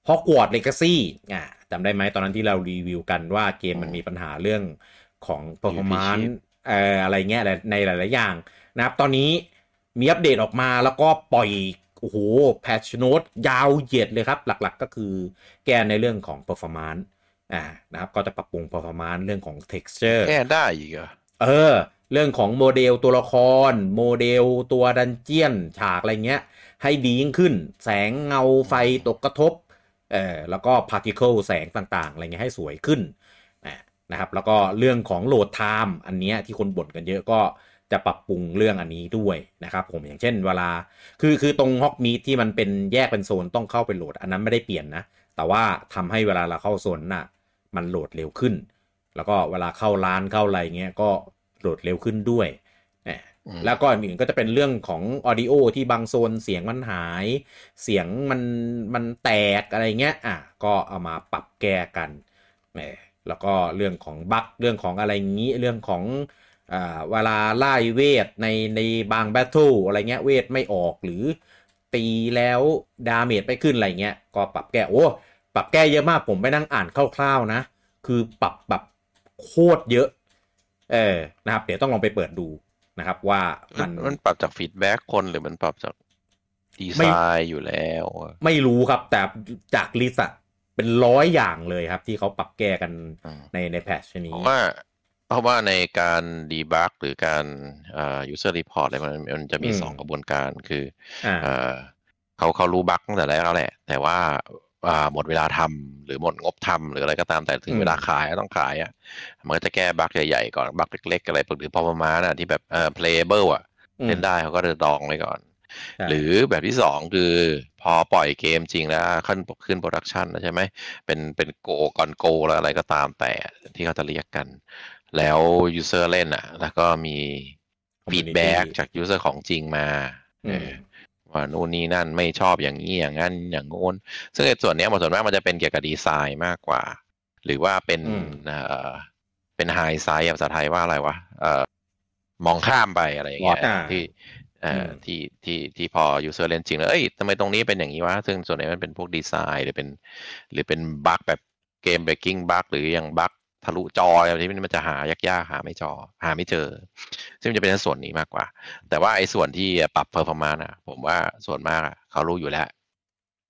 Hogwarts Legacy อ่าจำได้ไหมตอนนั้นที่เรารีวิวกันว่าเกมมันมีปัญหาเรื่องของ performance เอ่ออะไรเงี้ยในหลาย ๆ อย่างนะครับ ตอนนี้มีอัปเดตออกมาแล้วก็ปล่อยโอ้โหแพทชโนตยาวเหยียดเลยครับ หลัก ๆ ก็คือแก้ในเรื่องของ performance อ่านะครับ ก็จะปรับปรุง performance เรื่องของ texture แก้ได้อีกเหรอเออ เรื่องของโมเดลตัวละคร โมเดลตัวดันเจียน ฉากอะไรเงี้ย ให้ดียิ่งขึ้น แสงเงาไฟตกกระทบเออแล้วก็ particle แสงต่างๆอะไรเงี้ยให้สวยขึ้นนะครับแล้วก็เรื่องของ load time อันนี้ที่คนบ่นกันเยอะก็จะปรับปรุงเรื่องอันนี้ด้วยนะครับผมอย่างเช่นเวลาคือคือตรง Hogsmeade ที่มันเป็นแยกเป็นโซนต้องเข้าไปโหลด อันนั้นไม่ได้เปลี่ยนนะ แต่ว่าทำให้เวลาเราเข้าโซนน่ะมันโหลดเร็วขึ้น แล้วก็เวลาเข้าร้านเข้าอะไรเงี้ยก็ โหลดเร็วขึ้นด้วยแหมอืมแล้วก็อื่นๆก็จะเป็นเรื่องของ audio ที่บางโซนเสียงมันหาย เสียงมันมันแตกอะไรเงี้ยอะก็เอามาปรับแก้กันแหมแล้วก็เรื่องของ bug เรื่องของอะไรงี้เรื่องของอ่าเวลาร่ายเวทในในบาง battle อะไรเงี้ยเวทไม่ออกหรือตีแล้ว damage ไม่ขึ้นอะไรเงี้ยก็ปรับแก้โอ้ปรับแก้เยอะมากผมไปนั่งอ่านคร่าวๆนะ คือปรับแบบโคตรเยอะ เออนะครับ เดี๋ยวต้องลองไปเปิดดูนะครับ ว่ามันมันปรับจาก feedback คนหรือมันปรับจากดีไซน์อยู่แล้วอะไม่รู้ครับ แต่จาก list อะเป็นร้อยอย่างเลยครับ ที่เขาปรับแก้กันอืมในใน patch นี้ราะว่าเพราะว่าในการ debug หรือการอ่า user report อะไรมันมันจะมีอืมสองกระบวนการคืออ่าเอ่อเขาเขารู้ bug ตั้งแต่แรกแล้วแหละ แต่ว่าอ่า หมดเวลาทำหรือหมดงบทำหรืออะไรก็ตามแต่ถึงอืมเวลาขายก็ต้องขายอะมันก็จะแก้ bug ใหญ่ๆก่อน bug เล็กๆอะไรหรือพอประมาณอะที่แบบเอ่อ playable อะอืมเล่นได้เขาก็จะดองไว้ก่อนใช่หรือแบบที่สองคือพอปล่อยเกมจริงแล้วขึ้นขึ้น production ใช่ไหมเป็นเป็น go ก่อน go แล้วอะไรก็ตามแต่ที่เขาจะเรียกกัน แล้ว user เล่นอะ แล้วก็มี feedback จาก user ของจริงมาเออ ว่านู่นนี่นั่นไม่ชอบอย่างนี้อย่างนั้นอย่างโน้นซึ่งไอ้ส่วนเนี้ยหมดส่วนมากมันจะเป็นเกี่ยวกับดีไซน์มากกว่า หรือว่าเป็นอืมเอ่อเป็นไฮไซส์ภาษาไทยว่าอะไรวะเอ่อมองข้ามไปอะไรอย่างเงี้ยอ่าที่เอ่ออมที่ที่ที่พอ user เล่นจริงแล้วเอ้ยทำไมตรงนี้เป็นอย่างนี้วะซึ่งส่วนใหญ่มันเป็นพวกดีไซน์หรือเป็น หรือเป็น bug แบบ game breaking bug หรืออย่าง bug ทะลุจออะไรที่มันจะหายากๆหาไม่เจอ หาไม่เจอ ซึ่งมันจะเป็นในส่วนนี้มากกว่า แต่ว่าไอ้ส่วนที่ปรับ performance อะ ผมว่าส่วนมากอะเขารู้อยู่แล้ว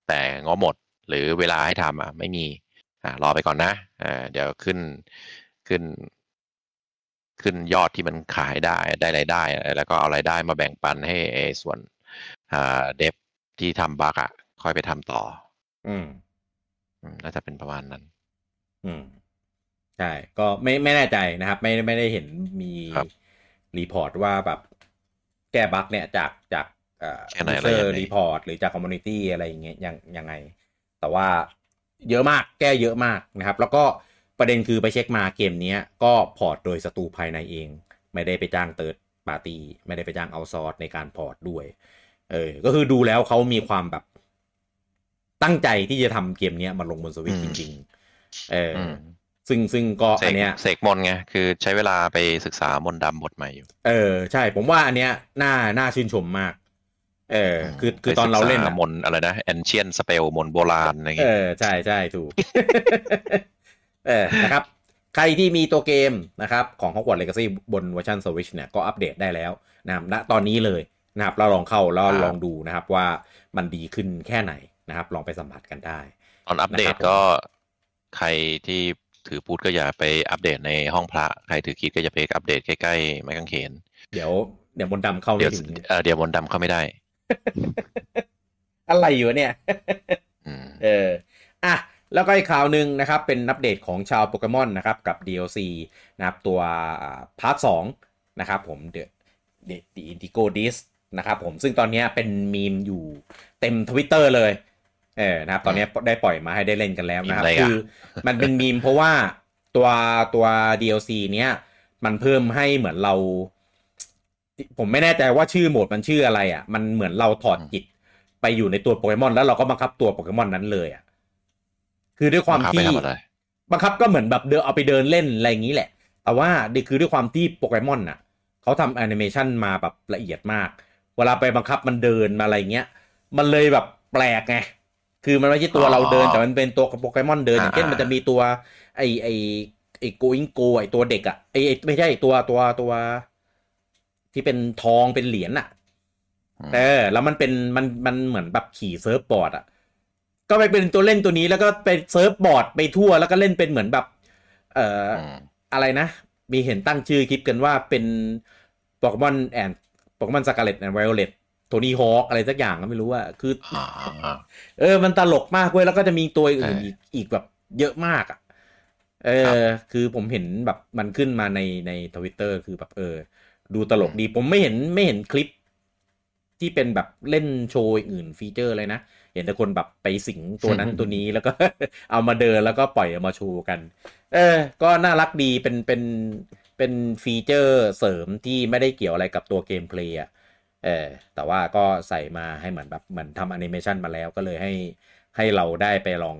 แต่งบหมดหรือเวลาให้ทำอะไม่มีอ่ารอไปก่อนนะอ่าเดี๋ยวขึ้นขึ้น ขึ้นยอดที่มันขายได้ได้รายได้ แล้วก็เอารายได้มาแบ่งปันให้ไอ้ส่วนอ่า dev ที่ทำ bug อะค่อยไปทำต่อ อืมอืมน่าจะเป็นประมาณนั้น อืม ใช่ก็ไม่ไม่แน่ใจนะครับ ไม่ไม่ได้เห็นมีครับ report ว่าแบบแก้ bug เนี่ยจากจากเอ่อแค่ไหน user อะไรยังไง report หรือจาก community อะไรอย่างเงี้ยยังยังไง แต่ว่าเยอะมากแก้เยอะมากนะครับ แล้วก็ประเด็นคือไปเช็คมาเกมเนี้ยก็ port โดยสตูภายในเอง ไม่ได้ไปจ้างเติร์ดปาร์ตี้ไม่ได้ไปจ้างเอาซอร์สในการพอร์ตด้วย เออ ก็คือดูแล้วเขามีความแบบตั้งใจที่จะทำเกมเนี้ยมาลงบนสวิตช์อืจมริง ๆ เอออม ซึ่งซึ่งก็เสอักนเนี้ยเสกมนต์ไงคือใช้เวลาไปศึกษามนต์ดำบทใหม่อยู่ เออ ใช่ผมว่าอันเนี้ยน่าน่าชื่นชมมาก เออ คือคือตอนเราเล่นไปศึอะกษมนต์อะไรนะแอนเชียนสเปลมนต์โบราณอะไรอย่างเอเงี้ยอใช่ใช่ถูก เออนะครับ ใครที่มีตัวเกมนะครับ ของ Hogwarts Legacy บนเวอร์ชัน Switch เนี่ยก็อัปเดตได้แล้วนะครับณตอนนี้เลยนะครับเราลองเข้าแล้วลองดูนะครับว่ามันดีขึ้นแค่ไหนนะครับ ลองไปสัมผัสกันได้ ตอนอัปเดนะครัตบก็ใครที่ ถือพูดก็อย่าไปอัปเดตในห้องพระใครถือคิดก็อย่าไปอัปเดตใกล้ๆไม้กางเขน เดี๋ยวเดี๋ยวมนต์ดำเข้าเดี๋ไม่ยวถึงเอ่อเดี๋ยวมนต์ดำเข้าไม่ได้ อะไรอยู่เนี่ยอืมเอออะแล้วก็อีกข่าวหนึ่งนะครับ เป็นอัปเดตของชาวโปเกมอนนะครับ กับ DLC นะครับ ตัว part สองนะครับผม The The The Indigo Disc นะครับผมซึ่งตอนนี้เป็นมีมอยู่เต็มทวิตเตอร์เลย เออนะครับ ตอนนี้ได้ปล่อยมาให้ได้เล่นกันแล้วนะครับมีอะไรอะคือมันเป็นมีมเพราะว่าตัวตัว DLC เนี้ยมันเพิ่มให้เหมือนเรา ผมไม่แน่ใจว่าชื่อโหมดมันชื่ออะไรอะ มันเหมือนเราถอดจิตไปอยู่ในตัวโปเกมอน แล้วเราก็บังคับตัวโปเกมอนนั้นเลยอะคือด้วยความบังคับที่ไปทำอะไรบังคับก็เหมือนแบบเดินเอาไปเดินเล่นอะไรอย่างนี้แหละ แต่ว่านี่คือด้วยความที่โปเกมอนน่ะเขาทำแอนิเมชันมาแบบละเอียดมาก เวลาไปบังคับมันเดินมาอะไรเงี้ย มันเลยแบบแปลกไง คือมันไม่ใช่ตัวอ๋อเราเดินแต่มันเป็นตัวโปเกมอนเดินอย่างเช่นอ่ามัมันจะมีตัวไอไอไอโกอิงโกไอตัวเด็กอะไอไอไม่ใช่ตัวตัวตัว ที่เป็นทองเป็นเหรียญอะอืมเออแล้วมันเป็นมันมันเหมือนแบบขี่ surfboard อะก็ไปเป็นตัวเล่นตัวนี้แล้วก็ไป surfboard ไปทั่วแล้วก็เล่นเป็นเหมือนแบบ เอ่อ อืมอะไรนะ มีเห็นตั้งชื่อคลิปกันว่าเป็นโปเกมอน and Pokemon Scarlet and Violet Tony Hawk อะไรสักอย่างก็ไม่รู้อะคืออ่าเออ มันตลกมากเว้ยแล้วก็จะมีตัวอื่นเอออีอีกอีกแบบเยอะมากอะเอครัอบคือผมเห็นแบบมันขึ้นมาในในทวิตเตอร์คือแบบเออ ดูตลกดีผมไม่เห็นไม่เห็นคลิป ที่เป็นแบบเล่นโชว์อย่างอื่น feature เลยนะ เห็นแต่คนแบบไปสิงตัวนั้นตัวนี้แล้วก็เอามาเดินแล้วก็ปล่อยเอามาโชว์กัน เออ ก็น่ารักดีเป็นเป็นเป็น feature เสริมที่ไม่ได้เกี่ยวอะไรกับตัว gameplay อะ เออแต่ว่าก็ใส่มาให้เหมือนแบบเหมือนทำแอนิเมชันมาแล้วก็เลยให้ให้เราได้ไปลอง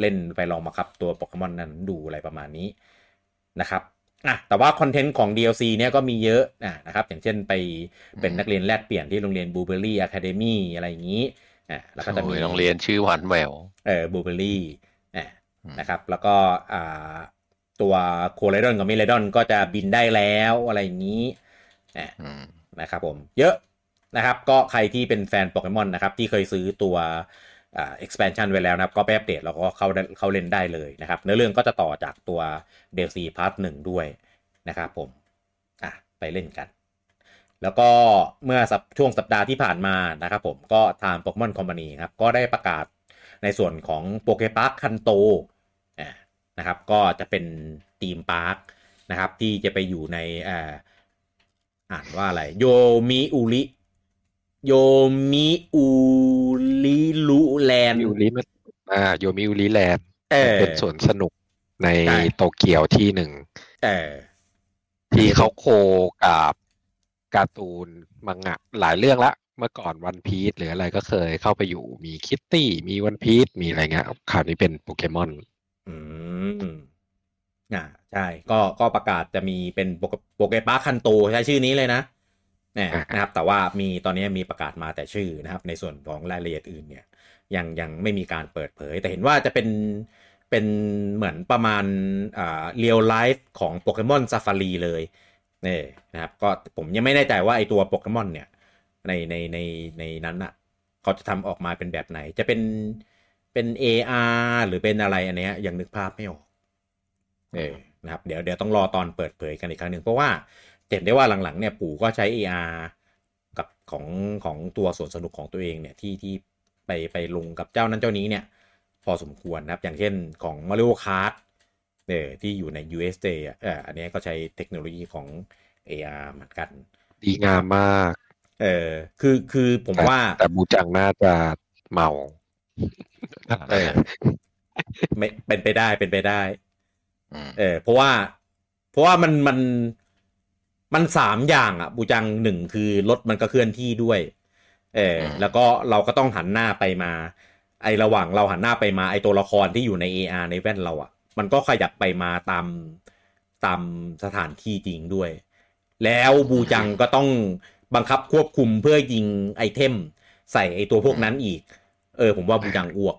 เล่นไปลองบังคับตัวโปเกมอนนั้นดูอะไรประมาณนี้นะครับอะแต่ว่า content ของ DLC เนี่ยก็มีเยอะอะนะครับ อย่างเช่นไปเป็นนักเรียนแลกเปลี่ยนที่โรงเรียน Blueberry Academy อะไรอย่างนี้อะแล้วก็จะมีโอ้ยโรงเรียนชื่อหวานแหววเออบูเบอรี่อะอืมนะครับ แล้วก็อ่าตัว Koraidon กับ Miraidon ก็จะบินได้แล้วอะไรอย่างนี้อะอืม นะครับผมเยอะนะครับ ก็ใครที่เป็นแฟนโปเกมอนนะครับ ที่เคยซื้อตัวอ่า expansion ไว้แล้วนะครับ ก็ไปอัปเดตแล้วก็เข้าเข้าเล่นได้เลยนะครับเนื้อเรื่องก็จะต่อจากตัว DLC Part 1 ด้วยนะครับผมอะไปเล่นกัน แล้วก็เมื่อช่วงสัปดาห์ที่ผ่านมานะครับผมก็ทาง Pokemon Company ครับ ก็ได้ประกาศในส่วนของ PokePark Kanto นะครับ ก็จะเป็น theme park นะครับ ที่จะไปอยู่ใน อ่าอ่านว่าอะไร โยมิอุริโยมิอุริลุแลนด์มิวริมันอ่าโยมิวริแลนด์เออเป็นสวนสนุกในใช่โตเกียวที่หนึ่งเออที่เขาโคกับการ์ตูนมังงะหลายเรื่องละเมื่อก่อนวันพี e หรืออะไรก็เคยเข้าไปอยู่มีคิตตี้มีวันพี e มีอะไรเงี้ยคราวนี้เป็นโปเกมอน อืม อ่าใช่ก็ก็ประกาศจะมีเป็นโปเก PokePark Kanto ใช้ชื่อนี้เลยนะเนี่ยอ่านะครับ แต่ว่ามีตอนนี้มีประกาศมาแต่ชื่อนะครับ ในส่วนของรายละเอียดอื่นเนี่ย ยังยังไม่มีการเปิดเผย แต่เห็นว่าจะเป็นเป็นเหมือนประมาณอ่า real life ของ Pokemon Safari เลยนี่นะครับ ก็ผมยังไม่แน่ใจว่าไอตัวโปเกมอนเนี่ย ในในในในนั้นอะเขาจะทำออกมาเป็นแบบไหน จะเป็นเป็น AR หรือเป็นอะไรอันเนี้ยยังนึกภาพไม่ออก เออนะครับเดี๋ยวเดี๋ยวต้องรอตอนเปิดเผยกันอีกครั้งหนึ่งเพราะว่าเห็นได้ว่าหลังๆเนี่ยปู่ก็ใช้ AR กับของของตัวสวนสนุกของตัวเองเนี่ยที่ที่ไปไปลงกับเจ้านั้นเจ้านี้เนี่ยพอสมควรนะครับ อย่างเช่นของ Mario Kart เออที่อยู่ใน USJ อะเอออันเนี้ยก็ใช้เทคโนโลยีของ AR เหมือนกัน ดีงามมาก เออคือคือผมแต่ว่า แต่บูจังน่าจะเมาเออไม่เป็นไปได้เป็นไปได้อืม เออเพราะว่า เพราะว่ามันมันมันสามอย่างอะบูจังหนึ่งคือรถมันก็เคลื่อนที่ด้วย เออแล้วก็เราก็ต้องหันหน้าไปมา ไอระหว่างเราหันหน้าไปมาไอตัวละครที่อยู่ใน AR ในแว่นเราอะ มันก็ขยับไปมาตามตามสถานที่จริงด้วย แล้วบูจังก็ต้องบังคับควบคุมเพื่อยิงไอเทม ใส่ไอตัวพวกนั้นอีก เออ ผมว่าบูจังอ้วก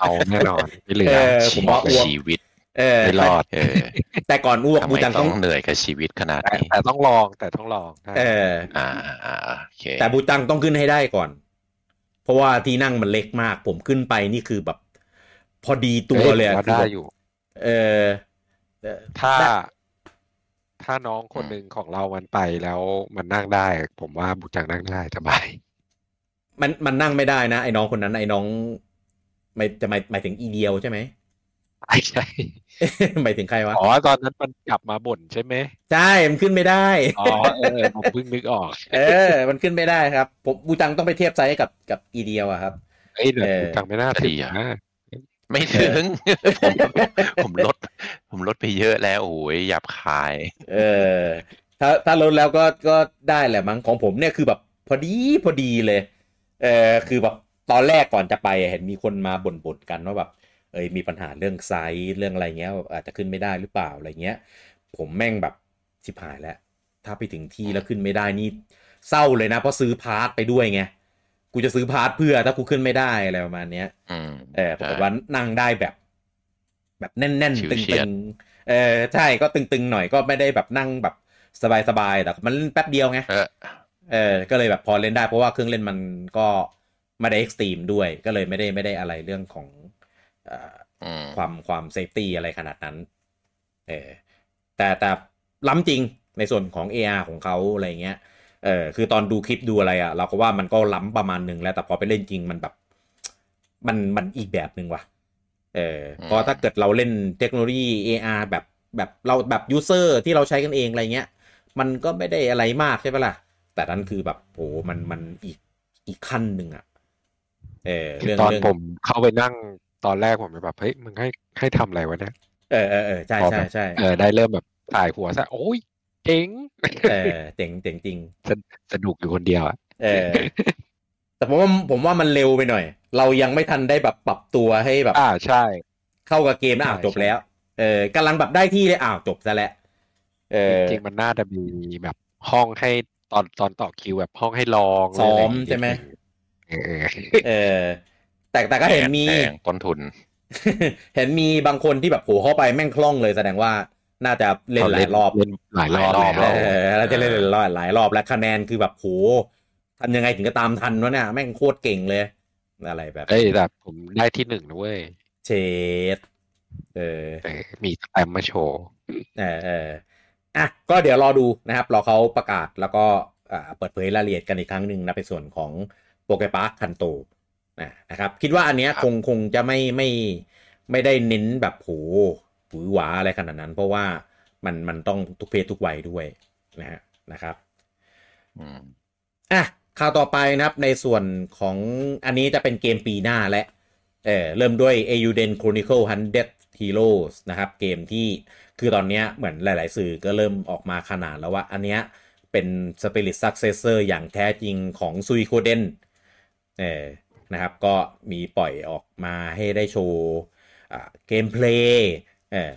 เอาแน่นอนไม่เหลือเออผมว่าอ้วกชีวิต เออไม่รอดเออแต่ก่อนอ้วกทำบูไมจังต้ต้อองงเหนื่อยกับชีวิตขนาดแต่นี้แต่ต้องลองแต่ต้องลองใช่เอออ่าอ่าอ่าโอเคแต่บูจังต้องขึ้นให้ได้ก่อน เพราะว่าที่นั่งมันเล็กมาก ผมขึ้นไปนี่คือแบบ พอดีตัวเลยอะว่าคือได้แบบอยู่ เออเออถ้าได้ถ้าน้องคนหนึ่งของเรามันไปแล้วมันนั่งได้ ผมว่าบุจังนั่งได้สบายมันมันนั่งไม่ได้นะไอ้น้องคนนั้นไอ้น้องไม่จะหมายหมายถึงอีเดียวใช่ไหม ใช่ใช่หมายถึงใครวะ อ๋อ ตอนนั้นมันกลับมาบ่นใช่ไหม ใช่ มันขึ้นไม่ได้ อ๋อ เออ ผมเพิ่งนึกออก เออ มันขึ้นไม่ได้ครับ ผมบูจังต้องไปเทียบไซส์กับกับอีเดียวอะครับเอ้ยแต่เออบุจังไม่น่าถึงนะไม่ถึง ผมผมลด ผมลดไปเยอะแล้ว โอ้ยหยาบคาย เออ ถ้าถ้าลดแล้วก็ก็ได้แหละมั้งของผมเนี่ยคือแบบพอดีพอดีเลย เออคือแบบตอนแรกก่อนจะไปเห็นมีคนมาบ่นๆกันว่าแบบ เอยมีปัญหาเรื่องไซส์เรื่องอะไรเงี้ยอาจจะขึ้นไม่ได้หรือเปล่าอะไรเงี้ย ผมแม่งแบบชิบหายแล้ว ถ้าไปถึงที่แล้วขึ้นไม่ได้นี่เศร้าเลยนะเพราะซื้อ part ไปด้วยไงกูจะซื้อ part เพื่อถ้ากูขึ้นไม่ได้อะไรประมาณเนี้ยอืมเออปรากฏว่านั่งได้แบบ แบบแน่นเฉียดงๆเออใช่ก็ตึงๆหน่อยก็ไม่ได้แบบนั่งแบบสบายๆแต่มันเล่นแป๊บเดียวไงเออเออ ก็เลยแบบพอเล่นได้เพราะว่าเครื่องเล่นมันก็ไม่ได้ extreme ด้วย ก็เลยไม่ได้ไม่ได้อะไรเรื่องของเอ่ออืม ความความ safety อะไรขนาดนั้น เออแต่แต่ล้ำจริงในส่วนของ AR ของเขาอะไรเงี้ย เออคือตอนดูคลิปดูอะไรอะ่ะ เราก็ว่ามันก็ล้ำประมาณหนึ่งแล้ว แต่พอไปเล่นจริงมันแบบ มันมันอีกแบบหนึ่งว่ะ เออเพราะถ้าเกิดเราเล่นเทคโนโลยี AR แบบแบบเราแบบยูเซอร์ที่เราใช้กันเองอะไรเงี้ย มันก็ไม่ได้อะไรมากใช่ปะล่ะ แต่นั่นคือแบบโหมันมันอีกอีกขั้นหนึ่งอะเออเรื่องตอนเรื่องผมเข้าไปนั่ง ตอนแรกผมแบบเฮ้ยมึงให้ให้ทำอะไรวะเนี่ยเออเออเออใช่พอใช่แบบใช่เออได้เริ่มแบบถ่ายหัวซะโอ้ยเจ๋งเออเจ๋งเจ๋งจริงสนสนุกอยู่คนเดียวอะเออแต่ผมว่าผมว่ามันเร็วไปหน่อย เรายังไม่ทันได้แบบปรับตัวให้แบบ อ่าใช่ เข้ากับเกมแล้วอ้าวใช่จบแล้ว เออกำลังแบบได้ที่เลยอ้าวจบซะแล้วเออจริงๆมันน่าจะมีแบบห้องให้ตอนตอนต่อคิวแบบห้องให้ลองซ้อมะรย่างงี้ใช่ไหมเออเออเออ แต่แต่ก็เห็นมีต้นทุน เห็นมีบางคนที่แบบโหเข้าไปแม่งคล่องเลยแสดงว่าน่าจะเล่นหลายรอบเล่นหลายรอบแล้วจะเล่นหลายรอบหลายรอบแล้วคะแนนคือแบบโหทำยังไงถึงจะตามทันวะเนี่ยแม่งโคตรเก่งเลย อะไรแบบเอ้ยแต่ผมได้ที่หนึ่งนะเว้ยเชดเออมีแตมมาโชว์เออเอออะก็เดี๋ยวรอดูนะครับรอเขาประกาศแล้วก็เปิดเผยรายละเอียดกันอีกครั้งหนึ่งนะเป็นส่วนของโปเกปาร์คคันโต นะครับ คิดว่าอันเนี้ยครับคงคงจะไม่ไม่ไม่ได้เน้นแบบโหหวือหวาอะไรขนาดนั้น เพราะว่ามันมันต้องทุกเพศทุกวัยด้วยนะฮะนะครับอืมอะข่าวต่อไปนะครับในส่วนของอันนี้จะเป็นเกมปีหน้าและเออเริ่มด้วย Euden Chronicle 100 Heroes นะครับ เกมที่คือตอนเนี้ยเหมือนหลาย ๆ สื่อก็เริ่มออกมาขนาดแล้วว่า อันเนี้ยเป็น Spirit Successor อย่างแท้จริงของ Suikoden เออ นะครับ ก็มีปล่อยออกมาให้ได้โชว์เกมเพลย์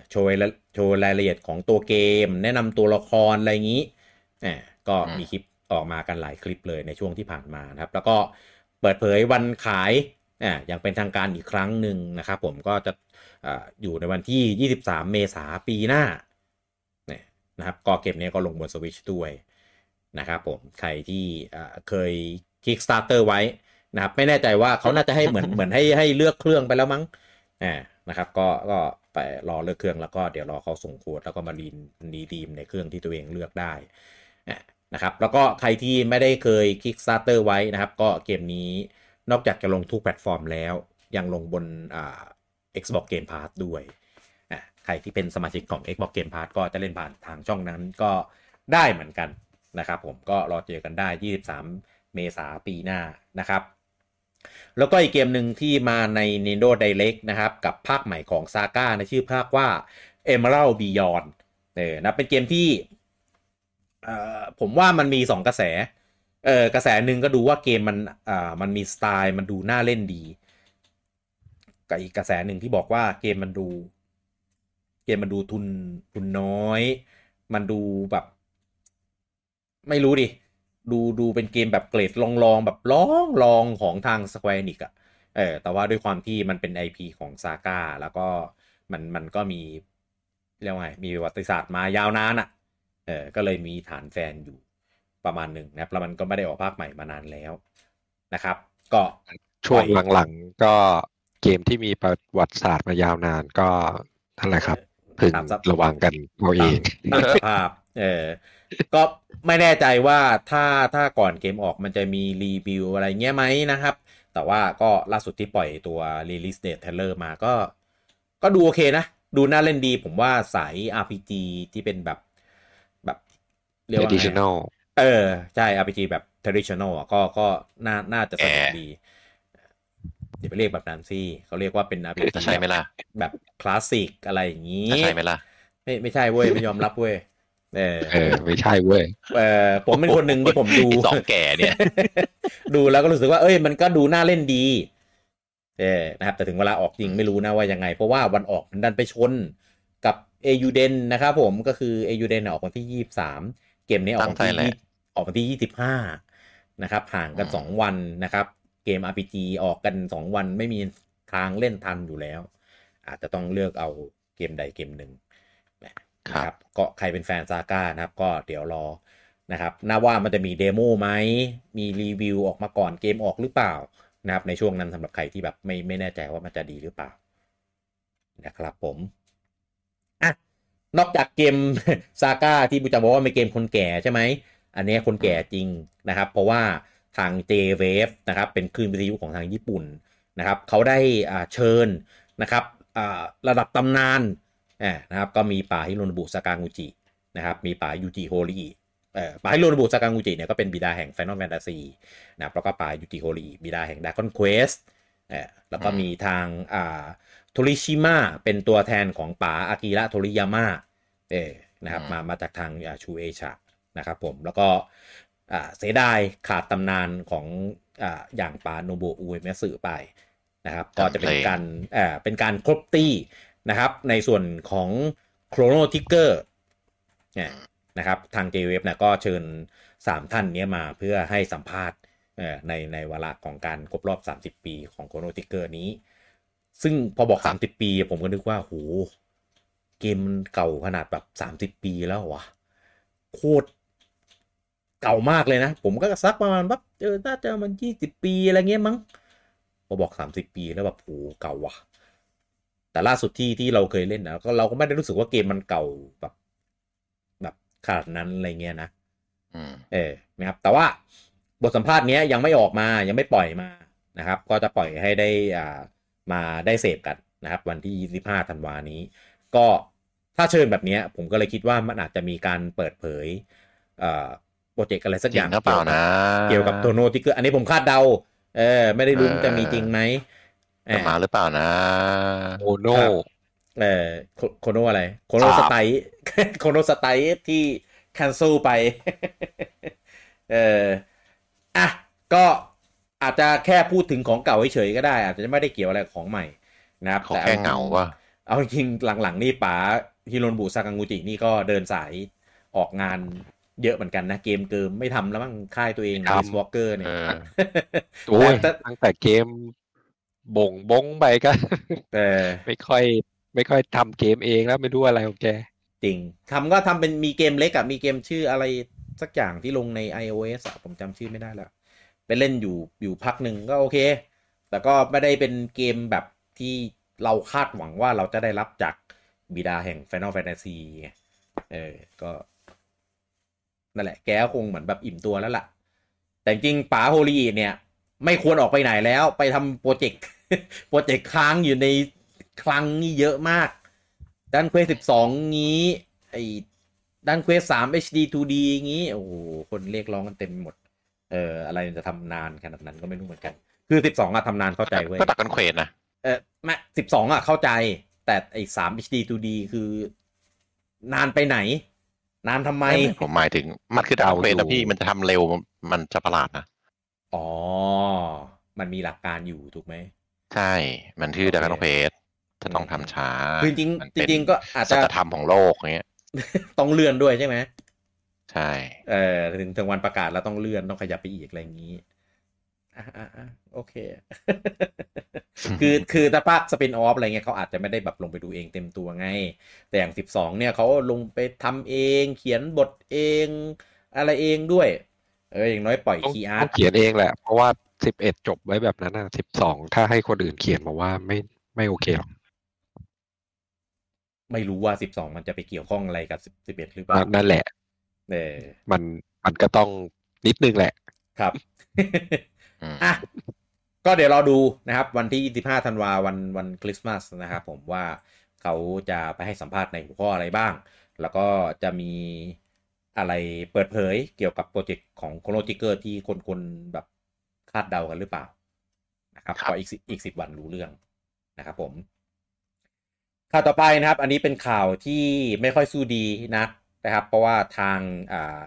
โชว์รายละโชว์รายละเอียดของตัวเกม แนะนำตัวละครอะไรอย่างนี้ก็มีคลิปออกมากันหลายคลิปเลยในช่วงที่ผ่านมานะครับ แล้วก็เปิดเผยวันขายอ่าอย่างเป็นทางการอีกครั้งหนึ่งนะครับผมก็จะอาอยู่ในวันที่ 23 เมษาปีหน้าเนี่ยนะครับก็เกมนี้ก็ลงบน Switch ด้วยนะครับผมใครที่อ่าเคย Kickstarter ไว้ นะครับไม่แน่ใจว่าเขาน่าจะให้เหมือนเหมือนให้ให้เลือกเครื่องไปแล้วมั้งอ่านะครับ ก็ก็ไปรอเลือกเครื่องแล้วก็เดี๋ยวรอเขาส่งโค้ดแล้วก็มา redeem redeem ในเครื่องที่ตัวเองเลือกได้อ่านะครับแล้วก็ใครที่ไม่ได้เคย Kickstarter ไว้นะครับ ก็เกมนี้นอกจากจะลงทุกแพลตฟอร์มแล้ว ยังลงบนอ่า Xbox Game Pass ด้วยอะใครที่เป็นสมาชิกของ Xbox Game Pass ก็จะเล่นผ่านทางช่องนั้นก็ได้เหมือนกันนะครับ ผมก็รอเจอกันได้ 23 เมษาปีหน้านะครับ แล้วก็อีกเกมหนึ่งที่มาใน Nintendo Direct นะครับ กับภาคใหม่ของ Saga ในชื่อภาคว่า Emerald Beyond เออนะเป็นเกมที่ผมว่ามันมีสองกระแสเออกระแสหนึ่งก็ดูว่าเกมมันอ่ามันมีสไตล์มันดูน่าเล่นดีกับอีกกระแสหนึ่งที่บอกว่าเกมมันดู เกมมันดูทุนทุนน้อย มันดูแบบ ไม่รู้ดิ ดูดูเป็นเกมแบบเกรดลองลองแบบลองลองของทาง Square Enix อะเออแต่ว่าด้วยความที่มันเป็น IP ของซาก้าแล้วก็มันมันก็มีเรียกว่าไงมีประวัติศาสตร์มายาวนานอะเออก็เลยมีฐานแฟนอยู่ประมาณหนึ่งนะครับแล้วมันก็ไม่ได้ออกภาคใหม่มานานแล้วนะครับ ก็ช่วงหลังๆก็เกมที่มีประวัติศาสตร์มายาวนานก็นั่นแหละครับพึงตามสภระวังกันเอาเองตามสภาพเออ ก็ไม่แน่ใจว่าถ้าถ้าก่อนเกมออกมันจะมีรีวิวอะไรเงี้ยไหมนะครับ แต่ว่าก็ล่าสุดที่ปล่อยตัว release date trailer มาก็ ก็ดูโอเคนะ ดูน่าเล่นดีผมว่าสาย RPG ที่เป็นแบบแบบเรียกว่าไง additional เออ ใช่ RPG แบบ traditional อะก็ก็น่าน่าจะสนุกดีเดี๋ยวไปเรียกแบบนั้นสิเขาเรียกว่าเป็น RPG จะใช่ไหมล่ะแบบคลาสสิกอะไรอย่างนี้จะใช่ไหมล่ะไม่ไม่ใช่เว้ยไม่ยอมรับเว้ย เออเออไม่ใช่เว้ยเออผมเป็นคนหนึ่งที่ผมดูไอ้สองแก่เนี่ย ดูแล้วก็รู้สึกว่า เอ้ยมันก็ดูน่าเล่นดี เออนะครับ แต่ถึงเวลาออกจริงไม่รู้นะว่ายังไง เพราะว่าวันออกมันดันไปชนกับ Eiyuden นะครับผมก็คือ Eiyuden ออกวันที่ยี่สามเกมนี้ออกวันที่ 20 ตั้งใจแหละออกวันที่ยี่สิบห้านะครับห่างกันอืมสองวันนะครับ เกม RPG ออกกันสองวันไม่มีทางเล่นทันอยู่แล้ว อาจจะต้องเลือกเอาเกมใดเกมหนึ่ง นะครับก็ใครเป็นแฟน SaGa นะครับ ก็เดี๋ยวรอนะครับน่าว่ามันจะมี demo ไหมมีรีวิวออกมาก่อนเกมออกหรือเปล่านะครับในช่วงนั้นสำหรับใครที่แบบไม่ไม่แน่ใจว่ามันจะดีหรือเปล่านะครับผมอะนอกจากเกมซาก้าที่บูจะบอกว่าเป็นเกมคนแก่ใช่ไหม อันนี้คนแก่จริงนะครับ เพราะว่าทาง J-Wave นะครับเป็นคลื่นวิทยุของทางญี่ปุ่นนะครับเขาได้เชิญนะครับระดับตำนาน อ่านะครับก็มีป่าฮิโรนบุสากางูจินะครับมีป่ายูจิโฮริเอ่อป่าฮิโรนบุสากางูจิเนี่ยก็เป็นบิดาแห่ง Final Fantasy นะครับแล้วก็ป่ายูจิโฮริบิดาแห่ง Dragon Quest เอ่อแล้วก็มีทางอ่าโทริชิมะเป็นตัวแทนของป๋าอากิระโทริยามะเออนะครับอืมมามาจากทางชูเอชะนะครับผมแล้วก็อ่าเสียดายขาดตำนานของอ่าอย่างป๋าโนบุโอะ อุเอมัตสึไปนะครับก็จะเป็นการเอ่อเป็นการครบตี้ นะครับ ในส่วนของ Chrono Trigger เนี่ยนะครับทาง J-Wave นะก็เชิญ 3 ท่านเนี้ยมาเพื่อให้สัมภาษณ์ในในวาระของการครบรอบ 30 ปีของ Chrono Trigger นี้ ซึ่งพอบอก 30 ปี ผมก็นึกว่าโหเกมมันเก่าขนาดแบบ 30 ปีแล้ววะโคตรเก่ามากเลยนะ ผมก็สักประมาณแบบเออน่าจะมัน 20 ปีอะไรเงี้ยมั้งพอบอก 30 ปีแล้วแบบโหเก่าว่ะ แต่ล่าสุดที่ที่เราเคยเล่นนะก็เราก็ไม่ได้รู้สึกว่าเกมมันเก่าแบบแบบขนาดนั้นอะไรเงี้ยนะอืมเออนะครับ แต่ว่าบทสัมภาษณ์เนี้ยยังไม่ออกมายังไม่ปล่อยมานะครับ ก็จะปล่อยให้ได้อ่ามาได้เสพกันนะครับ วันที่ 25 ธันวานี้ ก็ถ้าเชิญแบบเนี้ยผมก็เลยคิดว่ามันอาจจะมีการเปิดเผยเอ่อโปรเจกต์อะไรสักจอริย่างงหรือเปล่านะเกี่ยวกับ Chrono Trigger อันนี้ผมคาดเดาเออไม่ได้รู้ว่าจะมีจริงไหมเอ จะมาหรือเปล่านะโมโนครับเออโคโคโนอะไร โคโนคสรับไตล์โคโนสไตล์ที่ cancel ไปเอออะก็อาจจะแค่พูดถึงของเก่าเฉยๆก็ได้ อาจจะไม่ได้เกี่ยวอะไรกับของใหม่นะครับเขาแต่แค่เหงาว่ะเอาจริงๆหลังๆ นี่ป๋าฮิโรนบุซากางูจินี่ก็เดินสายออกงานเยอะเหมือนกันนะ เกมเกิมไม่ทำแล้วมั้งค่ายตัวเองไม่ทำมิสวอเกอร์เนี่ยเออโอ้ยแต่ตั้งแต่เกม บ่งบงไปก็เออไม่ค่อย ไม่ค่อยทำเกมเองแล้วไม่รู้อะไรของแก จริงทำก็ทำเป็นมีเกมเล็กอะมีเกมชื่ออะไรสักอย่างที่ลงใน iOS อะผมจำชื่อไม่ได้แล้วไปเล่นอยู่อยู่พักหนึ่งก็โอเค แต่ก็ไม่ได้เป็นเกมแบบที่เราคาดหวังว่าเราจะได้รับจากบิดาแห่ง Final Fantasy ไงเออ ก็นั่นแหละแกก็คงเหมือนแบบอิ่มตัวแล้วล่ะ แต่จริงๆป๋าโฮริอิเนี่ย ไม่ควรออกไปไหนแล้วไปทำโปรเจกต์โปรเจกต์ค้างอยู่ในคลังนี่เยอะมาก Dragon Quest สิบสองงี้ไอ้ Dragon Quest สาม HD 2D งี้ โอ้โห คนเรียกร้องกันเต็มไปหมด เอออะไรจะทำนานขนาดนั้นก็ไม่รู้เหมือนกัน คือสิบสองอะทำนานเข้าใจเว้ยก็ Dragon Quest นะ เออไม่สิบสองอะเข้าใจ แต่ไอ้สาม HD 2D คือนานไปไหน นานทำไม ผมหมายถึงมันคือ Dragon Quest เดานะดูพี่มันจะทำเร็วมันจะประหลาดนะ อ๋อ มันมีหลักการอยู่ถูกไหม ใช่ มันชื่อโอเคดักกันเควสจะต้องทำช้าคือจริงมันๆเป็นจริงๆก็อาจสัจะจธรรมของโลกอย่างเงี้ย ต้องเลื่อนด้วยใช่ไหมใช่ เออถึงถึงวันประกาศแล้วต้องเลื่อนต้องขยับไปอีกอะไรอย่างนี้อะอะอะโอเค คือคือถ้าภาค spin-off อะไรเงี้ยเขาอาจจะไม่ได้แบบลงไปดูเองเต็มตัวไง แต่อย่างสิบสองเนี่ยเขาลงไปทำเอง เขียนบทเอง อะไรเองด้วย เอออย่างน้อยปล่อยต้องคีย์อาต้ร์อตงเขียนเองแหละ เพราะว่าสิบเอ็ดจบไว้แบบนั้นนะสิบสองถ้าให้คนอื่นเขียนมาว่าไม่ไม่โอเคหรอกไม่รู้ว่าสิบสองมันจะไปเกี่ยวข้องอะไรกับสิบเอ็ดหรือเปล่านั่นแหละเออมันมันก็ต้องนิดนึงแหละ ครับอืมอะก็เดี๋ยวเราดูนะครับ วันที่25ธันวาวันวันคริสต์มาสนะครับผมว่าเขาจะไปให้สัมภาษณ์ในหัวข้ออะไรบ้าง แล้วก็จะมี อะไรเปิดเผยเกี่ยวกับโปรเจกต์ของโคโนจิเกอร์ที่คนคนๆแบบคาดเดากันหรือเปล่านะครับครับก็อีกสิอีกสิบวันรู้เรื่องนะครับผม ข่าวต่อไปนะครับ อันนี้เป็นข่าวที่ไม่ค่อยสู้ดีนักนะครับ เพราะว่าทางอ่า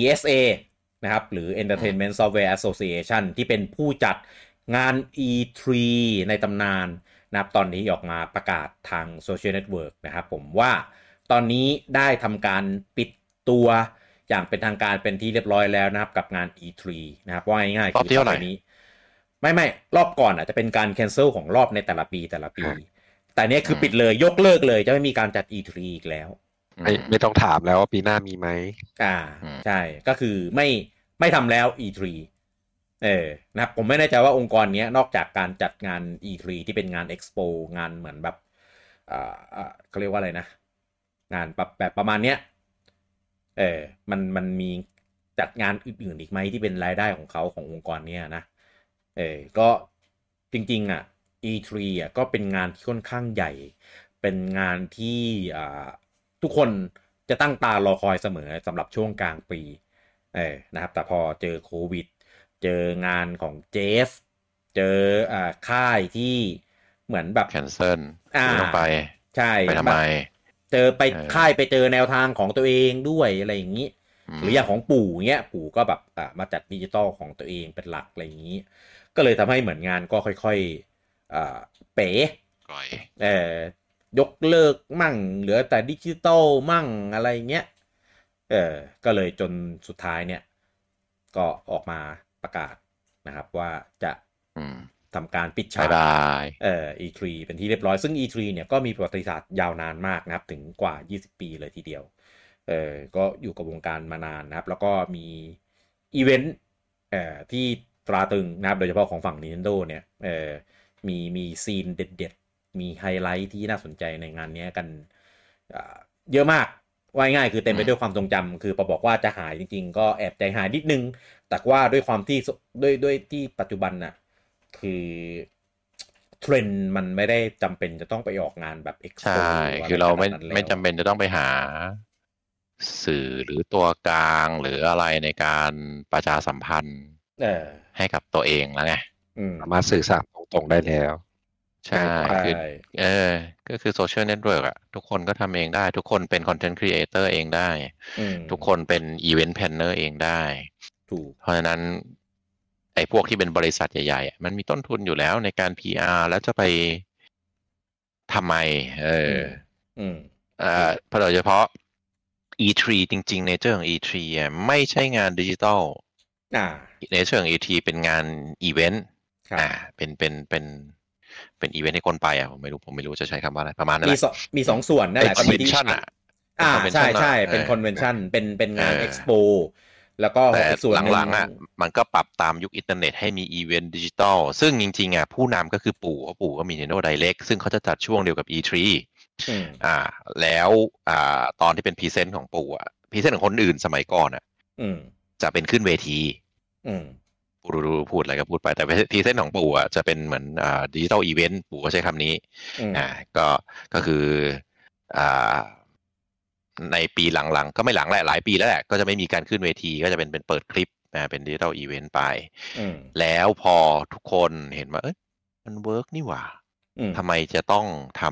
ESA นะครับ หรือ Entertainment Software Association ที่เป็นผู้จัดงาน E3 ในตำนานนะครับ ตอนนี้ออกมาประกาศทาง Social Network นะครับผมว่าตอนนี้ได้ทำการปิด ตัวอย่างเป็นทางการเป็นที่เรียบร้อยแล้วนะครับ กับงาน E3 นะครับว่าง่ายๆรอบที่เท่าไหร่ต่ปนี้ ไม่ไม่รอบก่อนอาจจะเป็นการ cancel ของรอบในแต่ละปีแต่ละปีครับแต่เนี้ยคือปิดเลยยกเลิกเลย จะไม่มีการจัด E3 อีกแล้ว ไม่ไม่ต้องถามแล้วว่าปีหน้ามีไหมอ่าอืมใช่ก็คือไม่ไม่ทำแล้ว E3 เออนะครับผมไม่แน่ใจว่าองค์กรเนี้ยนอกจากการจัดงาน E3 ที่เป็นงาน Expo งานเหมือนแบบอ่าอ่าเขาเรียกว่าอะไรนะ งานแบบแบบประมาณเนี้ย เออมันมันมีจัดงานอื่นๆอีกไหมที่เป็นรายได้ของเขาขององค์กรเนี้ยนะเออก็จริงๆอะ E3 อะก็เป็นงานที่ค่อนข้างใหญ่ เป็นงานที่อ่าทุกคนจะตั้งตารอคอยเสมอสำหรับช่วงกลางปีเออนะครับ แต่พอเจอโควิด เจองานของเจฟ เจออ่าค่ายที่เหมือนแบบแคนเซิลอ่าไม่ต้องไปใช่ไปทำไม เจอไปเออค่ายไปเจอแนวทางของตัวเองด้วยอะไรอย่างนี้มหรืออย่างของปู่เงี้ย ปู่ก็แบบอะมาจัดดิจิตอลของตัวเองเป็นหลักอะไรอย่างนี้ ก็เลยทำให้เหมือนงานก็ค่อยๆอ่าเป๋ปล่อยเอ่อยกเลิกมั่ง เหลือแต่ดิจิตอลมั่งอะไรเงี้ยเออก็เลยจนสุดท้ายเนี่ย ก็ออกมาประกาศนะครับ ว่าจะอืม ทำการปิดบาฉายกบายเอ่อ E3 เป็นที่เรียบร้อย ซึ่ง E3 เนี่ยก็มีประวัติศาสตร์ยาวนานมากนะครับ ถึงกว่า 20 ปีเลยทีเดียว เอ่อ ก็อยู่กับวงการมานานนะครับ แล้วก็มีอีเวนต์ เอ่อ ที่ตราตรึงนะครับ โดยเฉพาะของฝั่ง Nintendo เนี่ย เอ่อ มี มีซีนเด็ด ๆ มีไฮไลท์ที่น่าสนใจในงานเนี้ยกันอ่าเยอะมากว่าง่ายๆคือเต็มไปด้วยความทรงจำคือพอบอกว่าจะหายจริงๆ ก็แอบใจหายนิดนึง แต่ว่าด้วยความที่สด้วยด้วยที่ปัจจุบันน่ะ คือเทรนด์มันไม่ได้จำเป็นจะต้องไปออกงานแบบเอ็กซ์โปใช่ คือเราไม่ไม่จำเป็นจะต้องไปหาสื่อหรือตัวกลางหรืออะไรในการประชาสัมพันธ์เออให้กับตัวเองแล้วไงอืมสามารถสื่อสารตรงๆได้แล้วใช่ใช่คือเออ ก็คือ social network อะทุกคนก็ทำเองได้ ทุกคนเป็น content creator เองได้อืมทุกคนเป็น event planner เองได้ถูกเพราะฉะนั้น ไอ้พวกที่เป็นบริษัทใหญ่ๆอะมันมีต้นทุนอยู่แล้วในการ PR แล้วจะไปทำไม เอออืมเอ่อโดยเฉพาะ E3 จริงๆในเชิง E3 อะไม่ใช่งานดิจิตอลอ่าในเชิง E3 เป็นงานอีเวนต์ครับอ่าเป็นเป็นเป็นเป็นอีเวนต์ให้คนไปอะผมไม่รู้ผมไม่รู้จะใช้คำว่าอะไรประมาณนั้นแหมีละสองมีสองส่วนนั่นแหละก็มี convention อะอ่า convention ใช่ใช่อะเป็นเออ convention เป็นเป็นงานเออเอ็กซ์โป แล้วก็แต่อีกส่วนนึงหลังๆอะมันก็ปรับตามยุคอินเทอร์เน็ตให้มีอีเวนต์ดิจิตอลซึ่งจริงๆอะผู้นำก็คือปู่เพราะปู่ก็มี Nintendo Direct ซึ่งเขาจะจัดช่วงเดียวกับ E3 อืมอ่า แล้วอ่าตอนที่เป็น present ของปู่อะ present ของคนอื่นสมัยก่อนอะอืมจะเป็นขึ้นเวทีอืมพูดรู้พูดอะไรก็พูดไปแต่ present ของปู่อะจะเป็นเหมือนอ่า digital event ปู่ก็ใช้คำนี้อืมอ่าก็ก็คืออ่า ในปีหลังๆ ก็ไม่หลังแหละหลายปีแล้วแหละ ก็จะไม่มีการขึ้นเวทีก็จะเป็นเป็นเปิดคลิปนะเป็น digital event ไปอืมแล้วพอทุกคนเห็นว่า เอ้ยมัน work นี่หว่าอืมทำไมจะต้องท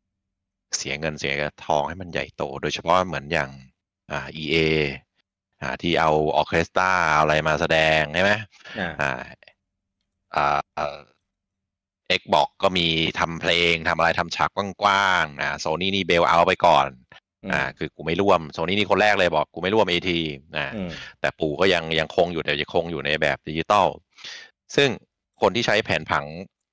ำเสียเงินเสียทองให้มันใหญ่โต โดยเฉพาะเหมือนอย่างอ่า EA อ่าที่เอาออร์เคสตราอะไรมาแสดงใช่ไหมอ่าอ่าอ่าเอ็กบอกก็มีทำเพลงทำอะไรทำฉากกว้างๆอ่าโซนี่นี่เบลเอาไปก่อน อ่าคือกูไม่ร่วมโซนี่นี่คนแรกเลยบอกกูไม่ร่วม AT อ่าอืมแต่ปู่ก็ยังยังคงอยู่แต่ยังคงอยู่ในแบบดิจิตอลซึ่งคนที่ใช้แผนผัง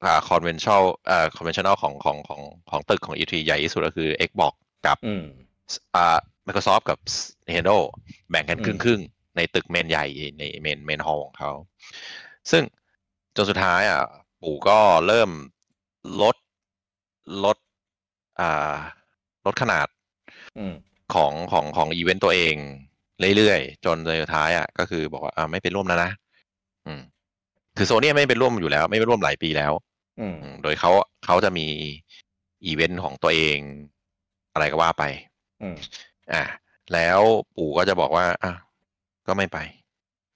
อ่า conventional อ่า conventional ของของของของตึกของ E3 ใหญ่ที่สุดก็คือ Xbox กับอืมอ่า Microsoft กับ Nintendo แบ่งกันอืมครึ่งครึ่งๆในตึก main ใหญ่ใน main main hall ของเขา ซึ่งจนสุดท้ายอะปู่ก็เริ่มลดลดอ่าลดขนาดอืม ของของของอีเวนต์ตัวเองเรื่อยๆจนในสุดท้ายอะก็คือบอกว่าอ่าไม่ไปร่วมแล้วนะอืมคือโซนี่ไม่ไปร่วมอยู่แล้ว ไม่ไปร่วมหลายปีแล้ว อืมอืมโดยเขาเขาจะมีอีเวนต์ของตัวเองอะไรก็ว่าไป อืมอะแล้วปู่ก็จะบอกว่าอะก็ไม่ไป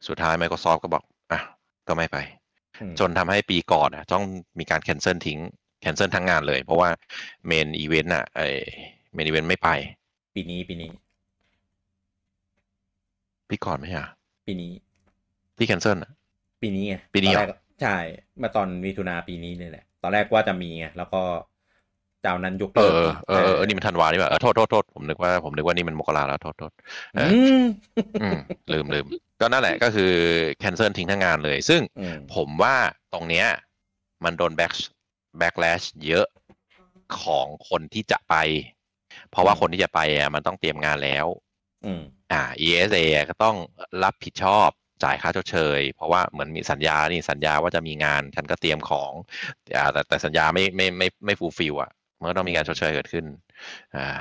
สุดท้าย Microsoft ก็บอกอะก็ไม่ไปอืมจนทำให้ปีก่อนอะ ต้องมีการ cancel ทิ้ง cancel ทั้งงานเลย เพราะว่า main event อะไอmain event ไม่ไป ปีนี้ปีนี้ ปีก่อนไหมอะ ปีนี้ ที่ cancel อะ ปีนี้ไงปีนี้ตอเหรอแรกใช่มาตอนมิถุนาปีนี้เนี่ยแหละ ตอนแรกว่าจะมีไงแล้วก็เจ้านั้นยกเอเลิกอเออเออเออนี่มันธันวานี่ป่ะเออโทษโทษโทษผมนึกว่าผมนึกว่านี่มันมกราแล้วโทษโทษ เออือมอืมลืมลืมก็นั่นแหละก็คือ cancel ทิ้งทั้งงานเลย ซึ่งอืมผมว่าตรงเนี้ย มันโดน back backlash เยอะของคนที่จะไป เพราะว่าคนที่จะไปอะมันต้องเตรียมงานแล้วอืมอ่า ESA ก็ต้องรับผิดชอบจ่ายค่าชดเชย เพราะว่าเหมือนมีสัญญานี่สัญญาว่าจะมีงานฉันก็เตรียมของอ่าแต่แต่สัญญาไม่ไม่ไม่ไม่ fulfill อะมันก็ต้องมีการชดเชยเกิดขึ้น อ่า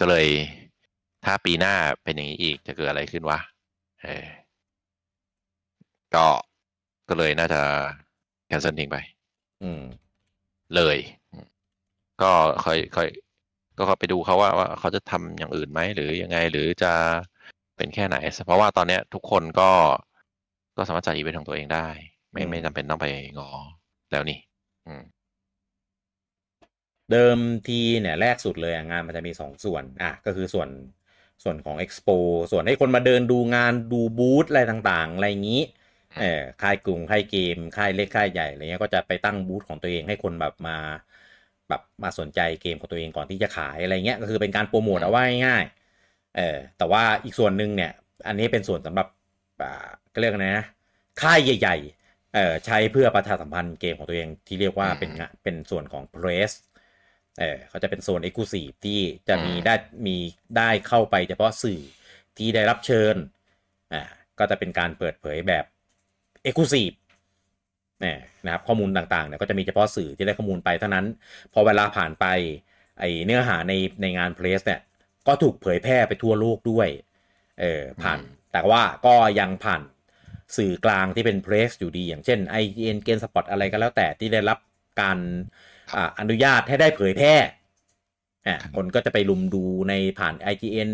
ก็เลยถ้าปีหน้าเป็นอย่างนี้อีกจะเกิดอะไรขึ้นวะเออก็ก็เลยน่าจะแคนเซิลทิ้งไป อืม เลยอืมก็ค่อยค่อย ก็ไปดูเขาว่าว่าเขาจะทำอย่างอื่นไหมหรือยังไงหรือจะเป็นแค่ไหน เพราะว่าตอนเนี้ยทุกคนก็ก็สามารถจ่ายอีเวนต์ของตัวเองได้ ไม่อืมไม่จำเป็นต้องไปงอแล้วนี่ อืมเดิมทีเนี่ยแรกสุดเลยอะงานมันจะมีสองส่วน อะ ก็คือส่วนส่วนของ Expo ส่วนให้คนมาเดินดูงานดูบูธอะไรต่างๆ อะไรอย่างนี้เออค่ายกรุงค่ายเกม ค่ายเล็กค่ายใหญ่อะไรเงี้ยก็จะไปตั้งบูธของตัวเองให้คนแบบมา แบบมาสนใจเกมของตัวเองก่อนที่จะขายอะไรเงี้ยก็คือเป็นการโปรโมทเอาไว้ง่ายๆเออแต่ว่าอีกส่วนหนึ่งเนี่ย อันนี้เป็นส่วนสำหรับอ่าก็เรียกอะไรนะค่ายใหญ่ๆเอ่อใช้เพื่อประชาสัมพันธ์เกมของตัวเองที่เรียกว่าอืมเป็นงานเป็นส่วนของ Press เออเขาจะเป็นโซน Exclusive ที่จะมีอืมได้มีได้เข้าไปเฉพาะสื่อที่ได้รับเชิญอ่าก็จะเป็นการเปิดเผยแบบ Exclusive เนี่ยนะครับข้อมูลต่างๆเนี่ยก็จะมีเฉพาะสื่อที่ได้ข้อมูลไปเท่านั้น พอเวลาผ่านไปไอเนื้อหาในในงานเพลสเนี่ยก็ถูกเผยแพร่ไปทั่วโลกด้วยเออผ่านอืมแต่ว่าก็ยังผ่านสื่อกลางที่เป็นเพรสอยู่ดี อย่างเช่น IGN เกมสปอตอะไรก็แล้วแต่ที่ได้รับการอ่าอนุญาตให้ได้เผยแพร่อะคนก็จะไปลุมดูในผ่าน IGN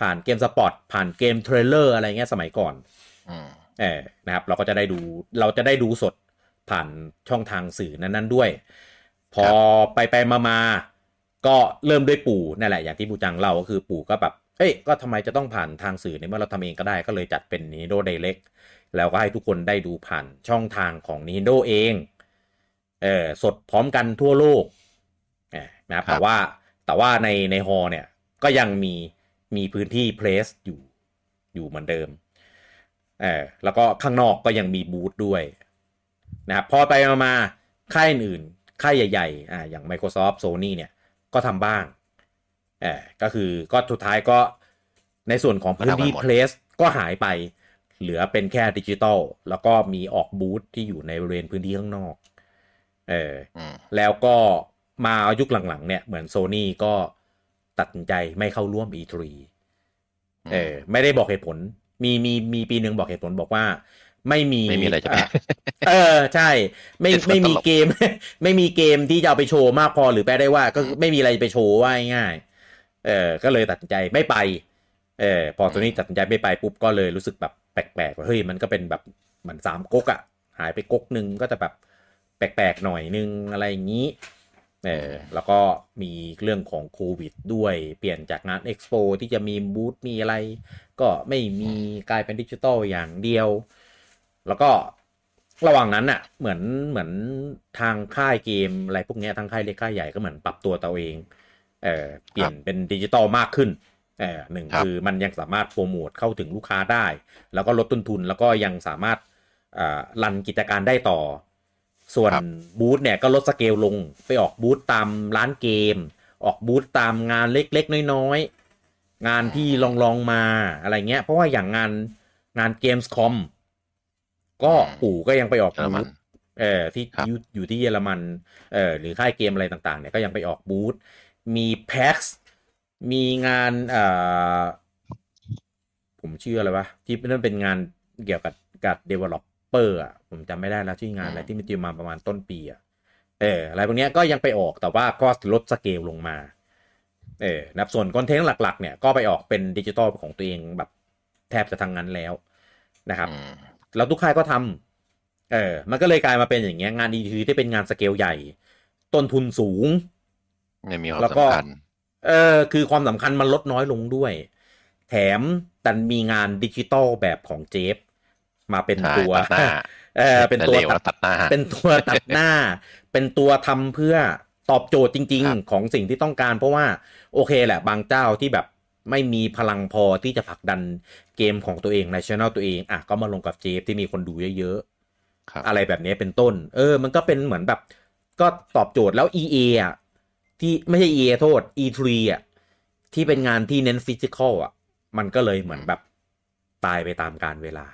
ผ่าน GameSpot ผ่าน GameTrailers อะไรเงี้ยสมัยก่อนอืมเออนะครับ เราก็จะได้ดูเราจะได้ดูสด ผ่านช่องทางสื่อนั้นๆด้วย พอไปไปมามาๆก็เริ่มด้วยปู่นั่นแหละอย่างที่ปู่จังเล่าก็คือปู่ก็แบบเอ้ยก็ทำไมจะต้องผ่านทางสื่อในเมื่อเราทำเองก็ได้ก็เลยจัดเป็น Nintendo Direct แล้วก็ให้ทุกคนได้ดูผ่านช่องทางของ Nintendo เองเออสดพร้อมกันทั่วโลกเออนะครับครับแต่ว่าแต่ว่าในในฮอเนี่ยก็ยังมีมีพื้นที่เพลสอยู่อยู่เหมือนเดิมเออแล้วก็ข้างนอกก็ยังมีบูธด้วย นะครับพอไปมามาค่ายอื่นๆค่ายใหญ่ๆอ่าอย่าง Microsoft Sony เนี่ยก็ทำบ้างเออก็คือก็สุดท้ายก็ในส่วนของพื้นที่ก็ทำกันหมดเพลสก็หายไป เหลือเป็นแค่ดิจิตอลแล้วก็มีออกบูธที่อยู่ในบริเวณพื้นที่ข้างนอกเอออืมแล้วก็มายุคหลังๆเนี่ยเหมือนโซ n y ก็ตัดสินใจไม่เข้าร่วม E3 เออไม่ได้บอกเหตุผล มีมีมีปีหนึ่งบอกเหตุผลบอกว่า ไม่มีไม่มีอะไรจะแปลอ่เออใช่ ไม่เป็นคนไม่มีตลกเกม ไม่มีเกมที่จะเอาไปโชว์มากพอหรือแปลได้ว่า ก็คือไม่มีอะไรไปโชว์ว่าง่ายๆเออก็เลยตัดสินใจไม่ไปเออพอตัวนี้ตัดสินใจไม่ไปปุ๊บก็เลยรู้สึกแบบแปลกๆว่าเฮ้ยมันก็เป็นแบบเหมือนสามก๊กอะหายไปก๊กหนึ่งก็จะแบบแปลกๆหน่อยนึงอะไรอย่างนี้เออแล้วก็มีเรื่องของโควิดด้วยเปลี่ยนจากงานเอ็กซ์โปที่จะมีบูธมีอะไร ก็ไม่มีกลายเป็นดิจิตอลอย่างเดียว แล้วก็ระหว่างนั้นน่ะ เหมือนเหมือนทางค่ายเกมอะไรพวกเนี้ยทางค่ายเล็กค่ายใหญ่ก็เหมือนปรับตัวตัวเองเออเปลี่ยนเป็นดิจิตอลมากขึ้นเออหนึ่งครับคือมันยังสามารถโปรโมทเข้าถึงลูกค้าได้ แล้วก็ลดต้นทุนแล้วก็ยังสามารถอ่า run กิจการได้ต่อ ส่วนครับบูธเนี่ยก็ลดสเกลลงไปออกบูธตามร้านเกม ออกบูธตามงานเล็กๆ น้อยๆ งานที่ลองลองๆมาอะไรเงี้ย เพราะว่าอย่างงานงาน Gamescom ก็อืมปู่ก็ยังไปออกเยอรมับูนธเออที่ครับอยู่อยู่ที่เยอรมันเออหรือค่ายเกมอะไรต่างๆเนี่ยก็ยังไปออกบูธมี PAX มีงานอ่าผมชื่ออะไรวะที่นั่นเป็นงานเกี่ยวกับกับ developer อะผมจำไม่ได้แล้วชื่องานอะไรที่มันจะมาประมาณต้นปีอะเอออะไรพวกเนี้ยก็ยังไปออกแต่ว่าก็ลดสเกลลงมาเออนะครับส่วนคอนเทนต์หลัก ๆ เนี่ยก็ไปออกเป็นดิจิตอลของตัวเองแบบแทบจะทางนั้นแล้วนะครับอืม แล้วทุกค่ายก็ทำเออ มันก็เลยกลายมาเป็นอย่างเงี้ยงานดีทีที่เป็นงานสเกลใหญ่ ต้นทุนสูงไม่มีความแล้วก็สำคัญเออคือความสำคัญมันลดน้อยลงด้วย แถมดันมีงานดิจิตอลแบบของเจฟ มาเป็นใช่ตัวตัดหน้าเออเป็นตัวร็วตัดตัดหน้า เป็นตัวตัดหน้า เป็นตัวทำเพื่อตอบโจทย์จริงครับๆของสิ่งที่ต้องการ เพราะว่า โอเคแหละ บางเจ้าที่แบบ ไม่มีพลังพอที่จะผลักดันเกมของตัวเองในช่องตัวเองอะก็มาลงกับเจฟที่มีคนดูเยอะครับๆอะไรแบบนี้เป็นต้น เออ มันก็เป็นเหมือนแบบ ก็ตอบโจทย์แล้ว EA อะที่ไม่ใช่ EA โทษ E3 อะที่เป็นงานที่เน้นฟิสิกอลอะ มันก็เลยเหมือนแบบตายไปตามกาลเวลา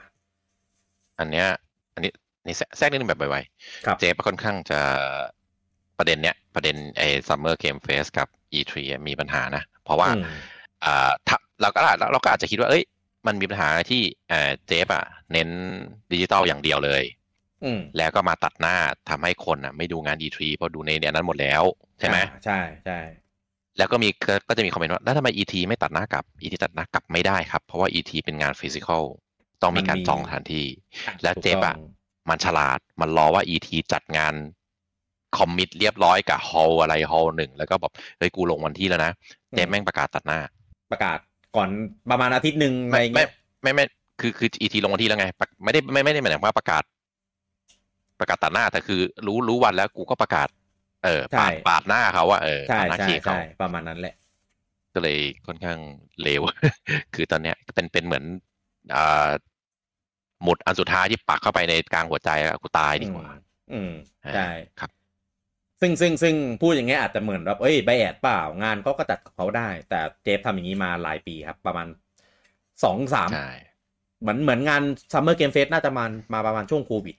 อันเนี้ย อันนี้นี่แทรกแทรกนิดนึงแบบไวครับๆเจฟค่อนข้างจะประเด็นเนี้ย ประเด็นไอ้ Summer Game Fest กับ E3 อะมีปัญหานะ เพราะว่าอืมอ่าถ้า เราก็อาจเราก็อาจจะคิดว่า เอ้ย มันมีปัญหาที่เอ่อเจฟอะ เน้นดิจิตอลอย่างเดียวเลยอืมแล้วก็มาตัดหน้าทำให้คนอะ ไม่ดูงาน E3 เพราะดูในเนี้ยนั้นหมดแล้ว ใช่ไหมอ่าใช่ใช่แล้วก็มีก็ก็จะมีคอมเมนต์ว่าแล้วทำไม ET ไม่ตัดหน้ากลับ ET ตัดหน้ากลับไม่ได้ครับ เพราะว่า ET เป็นงานฟิสิกอลต้องมีการจองสถานที่ แล้วเจฟอะมันฉลาดมันรอว่า ET จัดงานคอมมิตเรียบร้อยกับฮอลอะไรฮอลหนึ่งแล้วก็แบบเฮ้ยกูลงวันที่แล้วนะเจฟแม่งประกาศตัดหน้า ประกาศก่อนประมาณอาทิตย์หนึ่งอะไรไม่ไม่เงี้ยไม่ไม่คือคือ ET ลงวันที่แล้วไงปะไม่ได้ไม่ไม่ได้หมายถึงว่าประกาศ ประกาศตัดหน้าแต่คือ รู้รู้วันแล้วกูก็ประกาศ เออปาดปาดหน้าเขาว่าเออใช่ปาดหน้าใช่เค้กเขาใช่ประมาณนั้นแหละ ก็เลยค่อนข้างเลวคือตอนเนี้ยเป็นเป็นเหมือนอ่าหมุดอันสุดท้ายที่ปักเข้าไปในกลางหัวใจแล้วกูตายดีกว่า อืมเออใช่ครับ ซึ่งซึ่งซึ่งพูดอย่างเงี้ยอาจจะเหมือนแบบเอ้ย bias เปล่างานเขาก็จัดกับเขาได้ แต่เจฟทำอย่างนี้มาหลายปีครับ ประมาณสองสามใช่เหมือนเหมือนงาน Summer Game Fest น่าจะมามาประมาณช่วงโควิด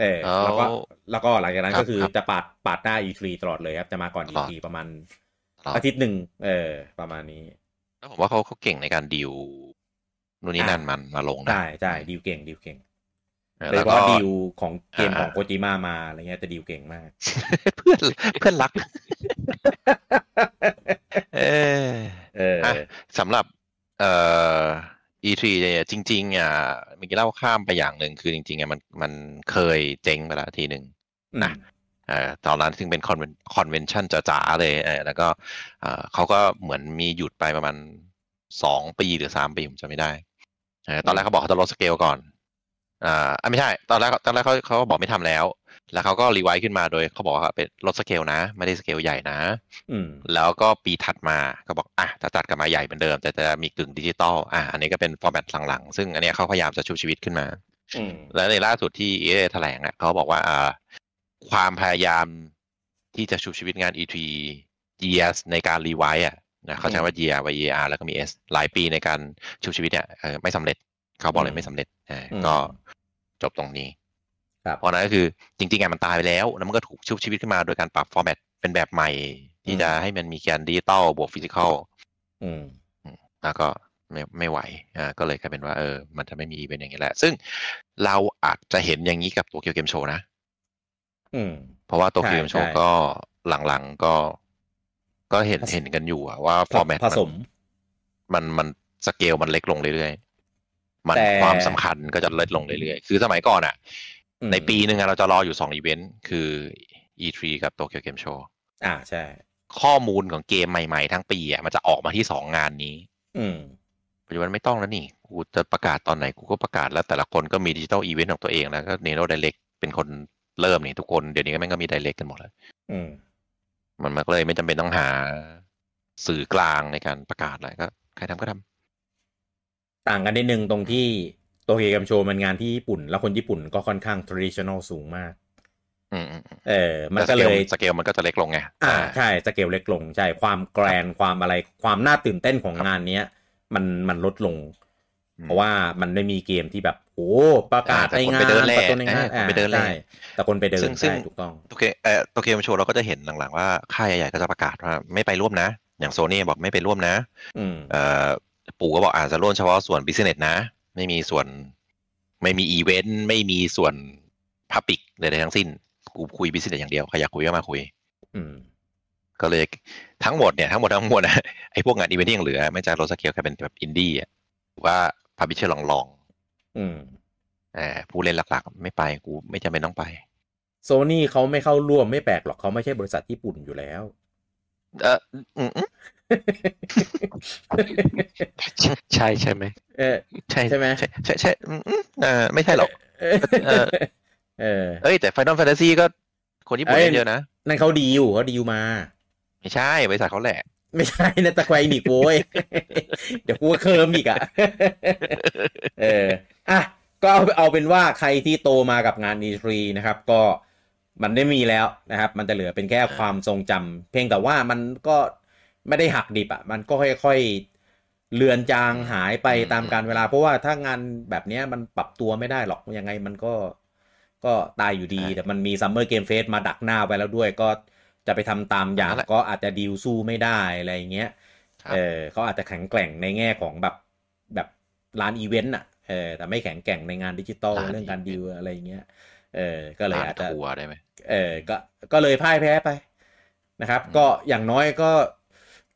เออแล้วก็แล้วก็หลังจากนั้นก็คือจะปาดปาดหน้า E3 ตลอดเลยครับ จะมาก่อน E3 ประมาณตลอดอาทิตย์หนึ่งเออ ประมาณนี้ แล้วผมว่าเขาเขาเก่งในการดีลนู่นนี่นั่นมันมาลงนะใช่ใช่ดีลเก่งดีลเก่งเออ โดยแล้เฉวก็พาะดีลของเกมอ่าของโกจิมามาอะไรเงี้ยจะดีลเก่งมาก เพื่อนเพื่อนรัก เออเอออะสำหรับ เอ่อ E3 เนี่ยจริง ๆ อะเมื่อกี้เล่าข้ามไปอย่างหนึ่งคือจริงๆอะมันมันเคยเจ๊งไปแล้วทีหนึ่งนะเอ่อตอนนั้นถึงเป็น conven- convention จ๋าๆเลยเออแล้วก็เอ่อเขาก็เหมือนมีหยุดไปประมาณสองปีหรือสามปีผมจำไม่ได้เออตอนแรกเขาบอกเขาจะลดสเกลก่อน อ่าอะไม่ใช่ ตอนแรกตอนแรกเขาเขาบอกไม่ทำแล้ว แล้วเขาก็ revive ขึ้นมาโดยเขาบอกว่าเป็นลดสเกลนะ ไม่ได้สเกลใหญ่นะ อืมแล้วก็ปีถัดมาก็บอกอะจะจัดกลับมาใหญ่เหมือนเดิม แต่จะมีกึ่งดิจิตอลอะอันนี้ก็เป็น format หลังๆ ซึ่งอันเนี้ยเขาพยายามจะชุบชีวิตขึ้นมาอืมและในล่าสุดที่เอแถลงอะเขาบอกว่าอ่าความพยายามที่จะชุบชีวิตงาน E3 years ในการ revive อะนะเขาใช้ว่า year y e r แล้วก็มี s หลายปีในการชุบชีวิตเนี่ยเออไม่สำเร็จเขาบอกเลยไม่สำเร็จเออก็ จบตรงนี้ครับเพราะนั้นก็คือจริงๆงานมันตายไปแล้ว แล้วมันก็ถูกชุบชีวิตขึ้นมาโดยการปรับ format เป็นแบบใหม่ ที่จะให้มันมีการดิจิตอลบวก physical อืมแล้วก็ไม่ไม่ไหวอ่าก็เลยกลายเป็นว่าเออ มันจะไม่มีอีเวนต์อย่างนี้แหละ ซึ่งเราอาจจะเห็นอย่างนี้กับ Tokyo Game Show นะอืมเพราะว่าโตเกียวเกมโชใช่ก็หลังๆก็ ก็เห็นเห็นกันอยู่อะว่า format ผสม มันมันสเกลมันเล็กลงเรื่อยๆ มันแต่ความสำคัญก็จะลดลงเรื่อยๆ คือสมัยก่อนอะอืมในปีหนึ่งอะเราจะรออยู่สองอีเวนต์ คือ E3 กับ Tokyo Game Showอ่าใช่ ข้อมูลของเกมใหม่ๆ ทั้งปีอะมันจะออกมาที่สองงานนี้ อืมปัจจุบันไม่ต้องแล้วนี่ กูจะประกาศตอนไหนกูก็ประกาศแล้วแต่ละคนก็มีดิจิตอลอีเวนต์ของตัวเองแล้วก็เนโรไดเ c กเป็นคนเริ่มนี่ทุกคนเดี๋ยวนี้ก็แม่งก็มีไดเ c กกันหมดแล้วอืมมันมันก็เลยไม่จำเป็นต้องหาสื่อกลางในการประกาศอะไรก็ใครทำก็ทำ ต่างกันนิดนึงตรงที่ตัว Game Show มันงานที่ญี่ปุ่น แล้วคนญี่ปุ่นก็ค่อนข้าง traditional สูงมากอืมอืมอืมเออ มันแต่ก็เลยสเกลมันก็จะเล็กลงไงอ่าใช่สเกลเล็กลงใช่ความแกรนความอะไรความน่าตื่นเต้นของงานเนี้ย มันมันลดลงอืมเพราะว่ามันไม่มีเกมที่แบบโอ้ประกาศอ่าแต่ในคนงาไปนเดินแลประตูในงานเออคนไปเดินแลใช่แต่คนไปเดิซึ่นงซึ่งใช่ถูกต้องโอเคเอ่อตัวเกมโชว์เราก็จะเห็นหลังๆว่าค่ายใหญ่ๆก็จะประกาศว่าไม่ไปร่วมนะ อย่างโซนี่บอกไม่ไปร่วมนะอืมเอ่อ ปู่ก็บอกอาจจะร่วมเฉพาะส่วนบิสเนสนะ ไม่มีส่วนไม่มีอีเวนต์ไม่มีส่วน public ใดๆทั้งสิ้น กูคุย business อย่างเดียวใครอยากคุยก็มาคุย อืม ก็เลยทั้งหมดเนี่ยทั้งหมดทั้งมวลนะไอ้พวกงานอีเวนต์ที่ยังเหลือ ไม่จะลดสเกลแค่เป็นแบบอินดี้อะหรือว่า publisher รองอืมๆเออผู้เล่นหลักๆ ไม่ไปกูไม่จำเป็นต้องไปโซนี่เขาไม่เข้าร่วมไม่แปลกหรอกเขาไม่ใช่บริษัทญี่ปุ่นอยู่แล้ว เอออืมอืม ใช่ใช่ไหมเออใช่ใช่ไหมใช่ใช่ใช่อืมอืมเออไม่ใช่หรอกเออเออเออเอ้ยแต่ Final Fantasy ก็คนญี่ปุ่นเอ้ยเล่นเยอะนะ นั่นเขาดีอยู่เขาดีอยู่มา ไม่ใช่บริษัทเขาแหละ ไม่ใช่นะตะไคร่หนีกโว้ยเดี๋ยวกูก็เคิร์มอีกอะเอออะก็เอาเอาเป็นว่าใครที่โตมากับงาน E3 นะครับ ก็มันได้มีแล้วนะครับ มันจะเหลือเป็นแค่ความทรงจำเพียงแต่ว่ามันก็ ไม่ได้หักดิบอะมันก็ค่อยๆเลือนจางหายไปตามการเวลา เพราะว่าถ้างานแบบเนี้ยมันปรับตัวไม่ได้หรอกยังไงมันก็ก็ตายอยู่ดีใช่แต่มันมีซัมเมอร์เกมเฟสมาดักหน้าไว้แล้วด้วยก็จะไปทำตามอย่างนั่นแหละก็อาจจะดีลสู้ไม่ได้อะไรอย่างเงี้ยครับเออเขาอาจจะแข็งแกร่งในแง่ของแบบแบบร้านอีเวนต์อะเออแต่ไม่แข็งแกร่งในงานดิจิตอลร้านเรื่องการอีดีเวลนต์อะไรอย่างเงี้ยเออก็เลยอาจจะทัวร์ได้ไหมเออก็ก็เลยพ่ายแพ้ไปนะครับอืมก็อย่างน้อยก็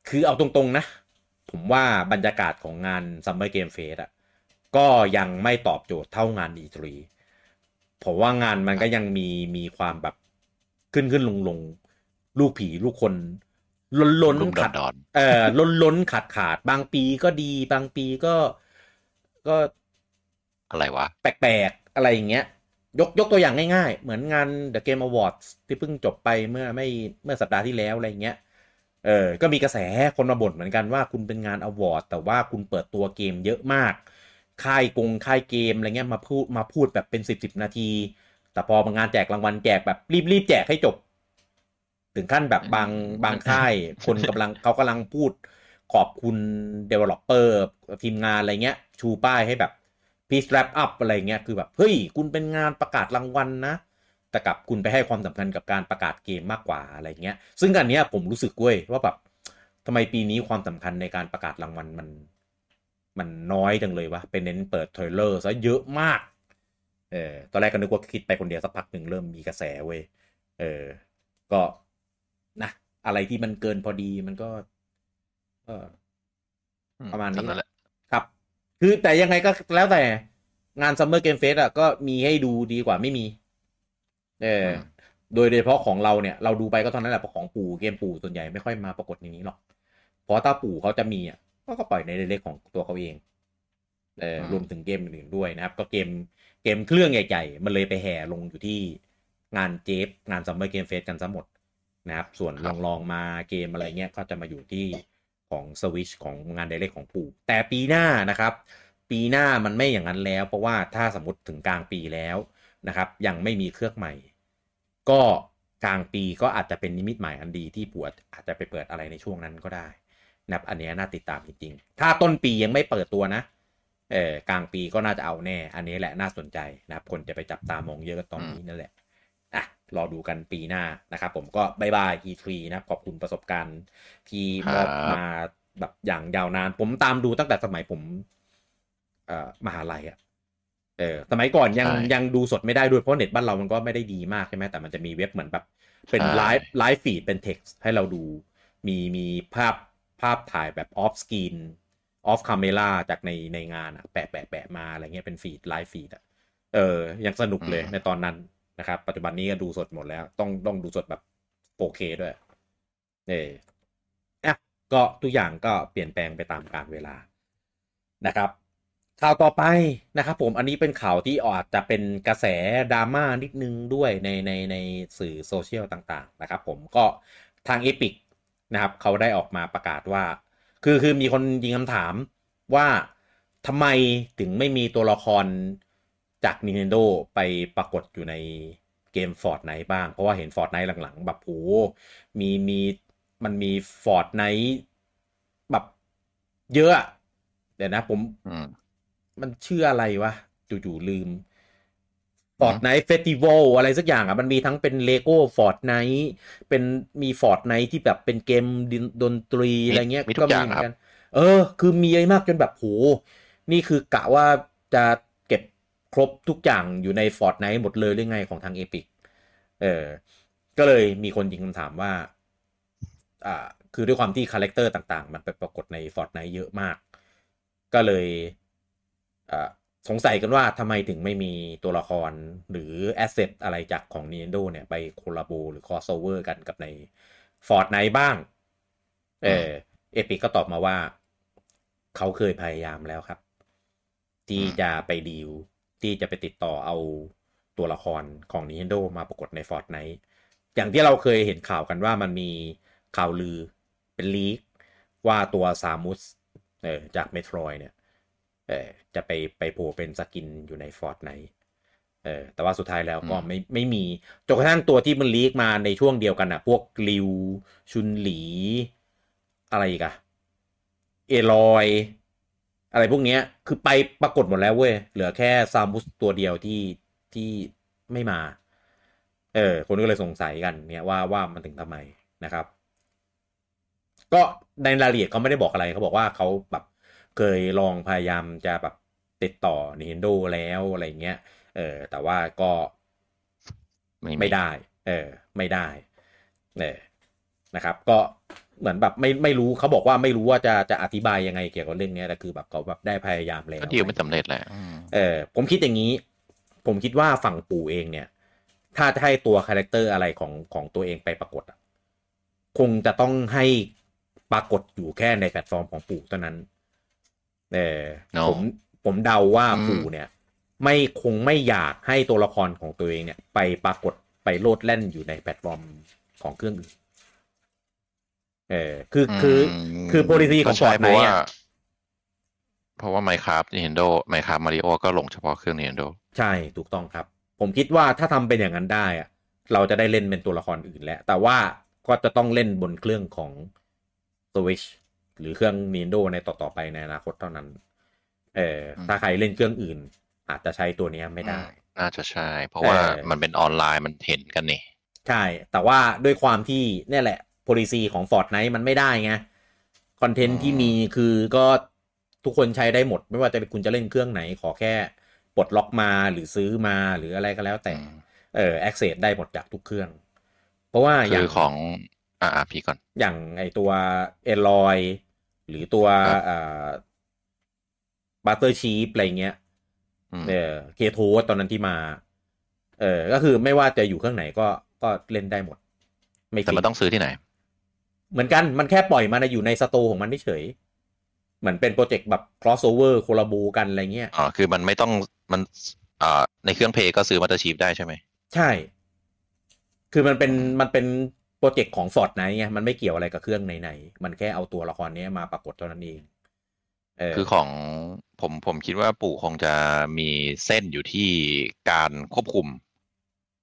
คือเอาตรงๆนะ ผมว่าบรรยากาศของงาน Summer Game Fest อะก็ยังไม่ตอบโจทย์เท่างาน E3 ผมว่างานมันก็ยังมีมีความแบบขึ้นขึ้นลงลงลูกผีลูกคน ล้นล้นรุ่มขัดดอนเอ่อล้นล้นขาดขาดบางปีก็ดีบางปีก็ก็ๆอะไรวะ แปลกๆ อะไรอย่างเงี้ย ยกยกตัวอย่างง่ายๆ เหมือนงาน The Game Awards ที่เพิ่งจบไปเมื่อไม่เมื่อสัปดาห์ที่แล้วอะไรอย่างเงี้ย เออก็มีกระแสคนมาบ่นเหมือนกันว่าคุณเป็นงานอวอร์ดแต่ว่าคุณเปิดตัวเกมเยอะมาก ค่ายกงค่ายเกมอะไรเงี้ยมาพูดมาพูดแบบเป็นสิบสิบนาที แต่พอมางานแจกรางวัลแจกแบบรีบรีบแจกให้จบ ถึงขั้นแบบบางบางค่าย คนกำลังเขากำลังพูดขอบคุณ developer ทีมงานอะไรเงี้ย ชูป้ายให้แบบ please wrap up อะไรเงี้ยคือแบบ เฮ้ย คุณเป็นงานประกาศรางวัลนะ แต่กลับคุณไปให้ความสำคัญกับการประกาศเกมมากกว่าอะไรเงี้ย ซึ่งอันเนี้ยผมรู้สึกเว้ยว่าแบบทำไมปีนี้ความสำคัญในการประกาศรางวัลมัน มันน้อยจังเลยวะเป็นเน้นเปิดเทรลเลอร์ซะเยอะมาก เออตอนแรกก็นึกว่าคิดไปคนเดียวสักพักหนึ่งเริ่มมีกระแสเว้ยเออ ก็นะอะไรที่มันเกินพอดีมันก็ก็อืมประมาณนี้ตนั่นแหละครับ คือแต่ยังไงก็แล้วแต่งาน Summer Game Fest อะก็มีให้ดูดีกว่าไม่มี เอออมโดยโดยเฉพาะของเราเนี่ยเราดูไปก็เท่านั้นแหละเพราะของปู่เกมปู่ส่วนใหญ่ไม่ค่อยมาปรากฏในนี้หรอกเพราะถ้าปู่เขาจะมีอะก็ก็ปล่อยในเล็กๆของตัวเขาเองเออรวมถึงเกมอื่นๆด้วยนะครับ ก็เกมเกมเครื่องใหญ่ๆมันเลยไปแห่ลงอยู่ที่งานเจฟงาน Summer Game Fest กันซะหมดนะครับ ส่วนคลรัอบงลองมาเกมอะไรเงี้ยก็จะมาอยู่ที่ของ Switch ของงานเดเล็กของปู่แต่ปีหน้านะครับ ปีหน้ามันไม่อย่างนั้นแล้ว เพราะว่าถ้าสมมติถึงกลางปีแล้ว นะครับ ยังไม่มีเครื่องใหม่ ก็กลางปีก็อาจจะเป็นนิมิตหมายอันดีที่ปู่อาจจะไปเปิดอะไรในช่วงนั้นก็ได้นะครับอันนี้น่าติดตามจริงๆ ถ้าต้นปียังไม่เปิดตัวนะ เออกลางปีก็น่าจะเอาแน่ อันนี้แหละน่าสนใจนะครับ คนจะไปจับตามองเยอะตอนนี้นั่นแหละ อะ รอดูกันปีหน้านะครับผมก็บายบาย E3 นะครับขอบคุณประสบการณ์ที่มอบมาแบบอย่างยาวนาน ผมตามดูตั้งแต่สมัยผม เอ่อมหาลัยอะ เออสมัยก่อนยังใช่ยังดูสดไม่ได้ด้วยเพราะเน็ตบ้านเรามันก็ไม่ได้ดีมากใช่ไหมแต่มันจะมีเว็บเหมือนแบบ เป็นใช่ live live feed เป็นเท็กซ์ให้เราดูมีมีภาพภาพถ่ายแบบ off screen off camera จากในในงานอะแปะแปะแปะมาอะไรเงี้ยเป็น feed live feed อะเออ ยังสนุกเลยอืมในตอนนั้นนะครับ ปัจจุบันนี้ก็ดูสดหมดแล้ว ต้องต้องดูสดแบบ 4K ด้วยเอออะก็ทุกอย่างก็เปลี่ยนแปลงไปตามกาลเวลานะครับ ข่าวต่อไปนะครับผมอันนี้เป็นข่าวที่อาจจะเป็นกระแสดราม่านิดนึงด้วยในในในสื่อโซเชียลต่างๆนะครับผมก็ทาง Epic นะครับเขาได้ออกมาประกาศว่า คือคือมีคนยิงคำถามว่าทำไมถึงไม่มีตัวละครจาก Nintendo ไปปรากฏอยู่ในเกม Fortnite บ้าง เพราะว่าเห็น Fortnite หลังๆ แบบโหมีมีมันมี Fortnite แบบเยอะเดี๋ยวนะผม มมันชื่ออะไรวะจู่ๆลืม Fortnite Festival อะไรสักอย่างอะ มันมีทั้งเป็น Lego Fortnite เป็นมี Fortnite ที่แบบเป็นเกมดินดนตรีอะไรเงี้ยมีทุกอย่างเหมืครับ เออ คือมีเยอะมากจนแบบโหนี่คือกะว่าจะเก็บครบทุกอย่างอยู่ใน Fortnite หมดเลยหรือไงของทาง Epic เออ ก็เลยมีคนยิงคำถามว่า อ่า คือด้วยความที่คาแรคเตอร์ต่างๆ มันไปปรากฏใน Fortnite เยอะมาก ก็เลยอ่า สงสัยกันว่าทำไมถึงไม่มีตัวละครหรือ asset อะไรจากของ Nintendo เนี่ย ไป collab หรือ crossover กันกับใน Fortnite บ้าง เออ Epic ก็ตอบมาว่า เขาเคยพยายามแล้วครับ ที่จะไปดีลที่จะไปติดต่อเอาตัวละครของ Nintendo มาปรากฏใน Fortnite อย่างที่เราเคยเห็นข่าวกันว่ามันมีข่าวลือเป็น leak ว่าตัว Samus เออจาก Metroid เนี่ย เออจะไปไปโผล่เป็นสกินอยู่ใน Fortnite เออแต่ว่าสุดท้ายแล้วก็อืมไม่ไม่มีจนกระทั่งตัวที่มันลีกมาในช่วงเดียวกันอะพวกลิว ชุนหลี อะไรอีกอะเอลอย อะไรพวกเนี้ย คือไปปรากฏหมดแล้วเว้ย เหลือแค่ซามุสตัวเดียวที่ที่ไม่มา เออ คนก็เลยสงสัยกันเนี่ยว่าว่ามันถึงทำไมนะครับ ก็ในรายละเอียดเขาไม่ได้บอกอะไรเขาบอกว่าเขาแบบ เคยลองพยายามจะแบบติดต่อ Nintendo แล้วอะไรเงี้ย เออ แต่ว่าก็ไม่มีไม่ได้ เออ ไม่ได้ เออนะครับ ก็เหมือนแบบไม่ไม่รู้เขาบอกว่าไม่รู้ว่าจะจะอธิบายยังไงเกี่ยวกับเรื่องเนี้ยแต่คือแบบเขาแบบได้พยายามแล้วก็ดีลไม่สำเร็จแหละอืมเออ ผมคิดอย่างนี้ ผมคิดว่าฝั่งปู่เองเนี่ย ถ้าจะให้ตัวคาแรคเตอร์อะไรของของตัวเองไปปรากฏอะคงจะต้องให้ปรากฏอยู่แค่ในแพลตฟอร์มของปู่เท่านั้น เออเนอะผมผมเดาว่าอืมปู่เนี่ย ไม่คงไม่อยากให้ตัวละครของตัวเองเนี่ย ไปปรากฏไปโลดแล่นอยู่ในแพลตฟอร์มของเครื่องอื่นเออคือคืออมคือ policy ของก็ใช่ Fortnite เพราะว่าอะเพราะว่า Minecraft Nintendo Minecraft Mario ก็ลงเฉพาะเครื่อง Nintendo ใช่ถูกต้องครับ ผมคิดว่าถ้าทำเป็นอย่างนั้นได้อะเราจะได้เล่นเป็นตัวละครอื่นแล้ว แต่ว่าก็จะต้องเล่นบนเครื่องของ Switch หรือเครื่อง Nintendo ในต่อๆไปในอนาคตเท่านั้น เอออืมถ้าใครเล่นเครื่องอื่น อาจจะใช้ตัวเนี้ยไม่ได้ น่าจะใช่ เพราะว่าเออมันเป็นออนไลน์มันเห็นกันนี่ ใช่ แต่ว่าด้วยความที่เนี่ยแหละ policy ของ Fortnite มันไม่ได้ไง คอนเทนต์ที่มีคือก็ทุกคนใช้ได้หมด ไม่ว่าจะเป็นคุณจะเล่นเครื่องไหน ขอแค่ปลดล็อกมาหรือซื้อมาหรืออะไรก็แล้วแต่อืมเออ access ได้หมดจากทุกเครื่อง เพราะว่าอย่าคืงอของ อ่าอ่าพี่ก่อน อย่างไอตัวเอลอยหรือตัวครับอ่าบัตเตอร์ชีฟอะไรเงี้ยอืมเออเคโทตอนนั้นที่มา เออก็คือไม่ว่าจะอยู่เครื่องไหนก็ก็เล่นได้หมด ไม่แต่ฟิมันกต้องซื้อที่ไหน เหมือนกันมันแค่ปล่อยมาในอยู่ในสโตร์ของมันเฉยๆเหมือนเป็นโปรเจกต์แบบ crossover โคลาบูกันอะไรเงี้ยอ๋อคือมันไม่ต้องมันอ่าในเครื่องเพย์ก็ซื้อมา t ต r ร์ชีฟได้ใช่ไหม ใช่ คือมันเป็นมันเป็นโป รเจกต์ของ Fortnite ไงมันไม่เกี่ยวอะไรกับเครื่องไหนๆมันแค่เอาตัวละครเนี้ยมาปรากฏเท่านั้นเองเออคือของผมผมคิดว่าปู่คงจะมีเส้นอยู่ที่การควบคุม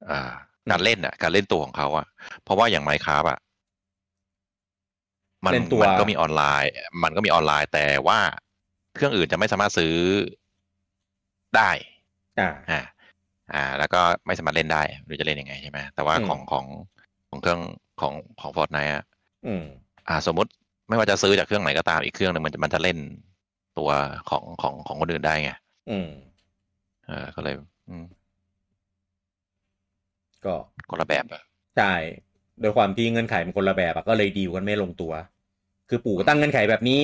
อ่าการเล่นอะ การเล่นตัวของเขาอะ เพราะว่าอย่างไมค์คราฟอะมันเล่นตัวมันก็มีออนไลน์ มันก็มีออนไลน์แต่ว่าเครื่องอื่นจะไม่สามารถซื้อได้ อ่า อ่าอ่าแล้วก็ไม่สามารถเล่นได้ไม่รู้จะเล่นยังไงใช่ไหมแต่ว่าอืมของของ ของเครื่องของของ Fortnite อะอืมอ่า สมมุติไม่ว่าจะซื้อจากเครื่องไหนก็ตามอีกเครื่องหนึ่งมันจะมันจะเล่นตัวของของของคนอื่นได้ไงอืมเออก็เลย อืม ก็คนละแบบอะใช่โดยความที่เงื่อนไขมันคนละแบบอะก็เลยดีลกันไม่ลงตัว คือปู่ก็ตั้งเงื่อนไขแบบนี้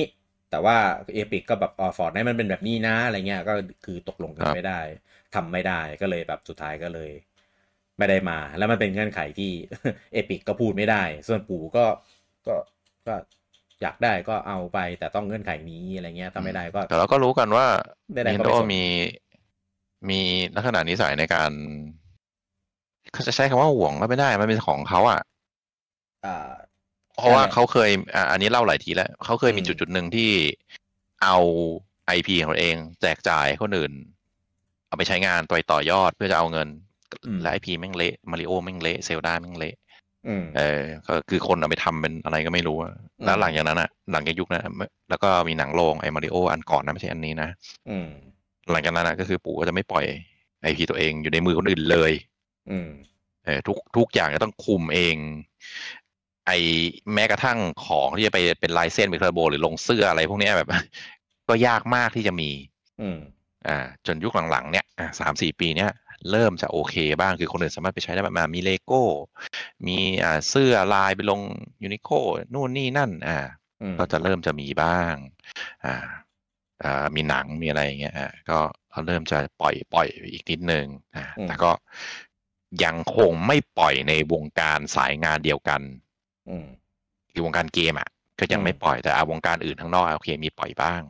แต่ว่า Epic ก็แบบอ๋อฟอร์ดให้มันเป็นแบบนี้นะอะไรเงี้ย ก็คือตกลงกันไม่ได้ทำไม่ได้ก็เลยแบบสุดท้ายก็เลย ไม่ได้มา แล้วมันเป็นเงื่อนไขที่ Epic ก็พูดไม่ได้ ส่วนปู่ก็ก็ก็อยากได้ก็เอาไป แต่ต้องเงื่อนไขนี้อะไรเงี้ยถ้าไม่ได้ก็ แต่เราก็รู้กันว่าได้ได้ก็ Nintendo ไม่สนมีมีลักษณะนิสัยในการเขาจะใช้คำว่าห่วงก็ไม่ได้ มันเป็นของเขาอะอ่าเพราะว่านั่นแหละเขาเคยอ่าอันนี้เล่าหลายทีแล้วเขาเคยมีอืมจุดจุดๆหนึ่งที่เอาไอพีของตัวเอง แจกจ่ายให้คนอื่น เอาไปใช้งานต่อยต่อยอดเพื่อจะเอาเงิน และไอพีแม่งเละมาริโอแม่งเละเซลดาแม่งเละอืมเออก็คือคนเอาไปทำเป็นอะไรก็ไม่รู้อะแล้วอืมหลังจากนั้นอะหลังจากยุคนั้นอะแล้วก็มีหนังโรงไอ้มาริโออันก่อนนะไม่ใช่อันนี้นะอืมหลังจากนั้นอะก็คือปู่ก็จะไม่ปล่อยไอพีตัวเองอยู่ในมือคนอื่นเลย อืมเออทุกทุกอย่างจะต้องคุมเอง ไอแม้กระทั่งของที่จะไปเป็นลายเส้นเป็นเทอร์โบหรือลงเสื้ออะไรพวกเนี้ยแบบ ก็ยากมากที่จะมี อืมอ่า จนยุคหลังๆ เนี่ยอ่าสามสี่ปีเนี้ย เริ่มจะโอเคบ้างคือคนอื่นสามารถไปใช้ได้แบบมามีเลโก้ มีอ่าเสื้อลายไปลงยูนิโคนู่นนี่นั่น อ่าอืมก็จะเริ่มจะมีบ้าง อ่าอ่ามีหนังมีอะไรอย่างเงี้ยอ่าก็เขาเริ่มจะปล่อยปล่อยอีกนิดนึงอ่าอืมแต่ก็ยังคงไม่ปล่อยในวงการสายงานเดียวกันอืมคือวงการเกมอะ ก็ยังอืมไม่ปล่อยแต่อาวงการอื่นข้างนอกโอเคมีปล่อยบ้าง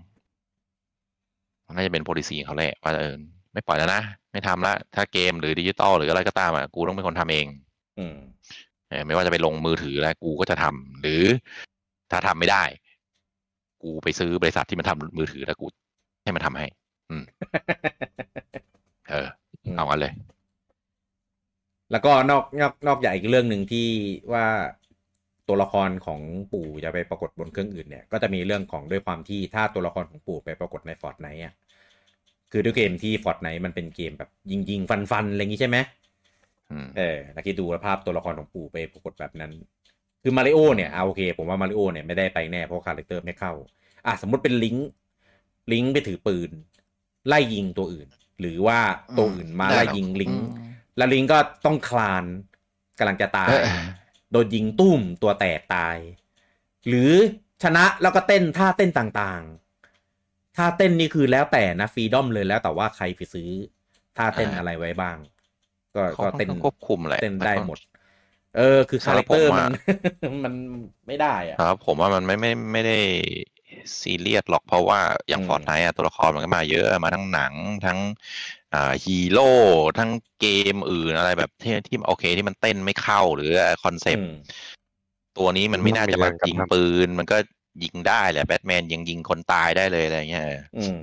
มันน่าจะเป็น policy ของเขาแหละว่าเออ ไม่ปล่อยแล้วนะ ไม่ทำละ ถ้าเกมหรือดิจิตอลหรืออะไรก็ตามอะกูต้องเป็นคนทำเอง อืมเออไม่ว่าจะไปลงมือถือแล้วกูก็จะทำหรือถ้าทำไม่ได้ กูไปซื้อบริษัทที่มันทำมือถือแล้วกูให้มันทำให้ อืม เออเอากันเลย แล้วก็นอกนอกนอกจากอีกเรื่องหนึ่งที่ว่าตัวละครของปู่จะไปปรากฏบนเครื่องอื่นเนี่ย ก็จะมีเรื่องของด้วยความที่ถ้าตัวละครของปู่ไปปรากฏในฟอร์ n ไนท์อะ คือด้วยเกมที่ฟอร์ n ไนท์มันเป็นเกมแบบยิงยิงฟันฟันๆอะไรอย่างงี้ใช่ไหมอืมเออแล้วคิดดูภาพตัวละครของปู่ไปปรากฏแบบนั้น คือมาริโอเนี่ยเอาโอเค ผมว่ามาริโอเนี่ยไม่ได้ไปแน่เพราะ character ไม่เข้า อะสมมติเป็น Link Link ไปถือปืน ไล่ยิงตัวอื่น หรือว่าตัวอื่นมาไล่ยิงลิงก์แล้วลิงก็ต้องคลานกำลังจะตายเออโดนยิงตุ้มตัวแตกตาย หรือชนะแล้วก็เต้นท่าเต้นต่างๆ ท่าเต้นนี่คือแล้วแต่นะ freedom เลยแล้วแต่ว่าใครไปซื้อท่าเต้นอะไรไว้บ้าง ก็เขาก็ค่อนเต้นข้างควบคุมแหละเต้นได้หมด เออ คือสำคาหแรรับคเตอร์ผมมัอะนมันไม่ได้อะครับ ผมว่ามันไม่ไม่ไม่ได้ซีเรียสหรอกเพราะว่าอย่างอืมฟอร์ n ไนท์ตัวละครมันก็มาเยอะมาทั้งหนังทั้งอ่าฮีโร่ทั้งเกมอื่นอะไรแบบที่ที่โอเคที่มันเต้นไม่เข้าหรือคอนเซปอืต์มตัวนี้มันไม่น่าจะมามีแรงกำลังยิงปืน มันก็ ยิงได้แหละแบทแมนยังยิงคนตายได้เลยอะไรเงี้ยอืม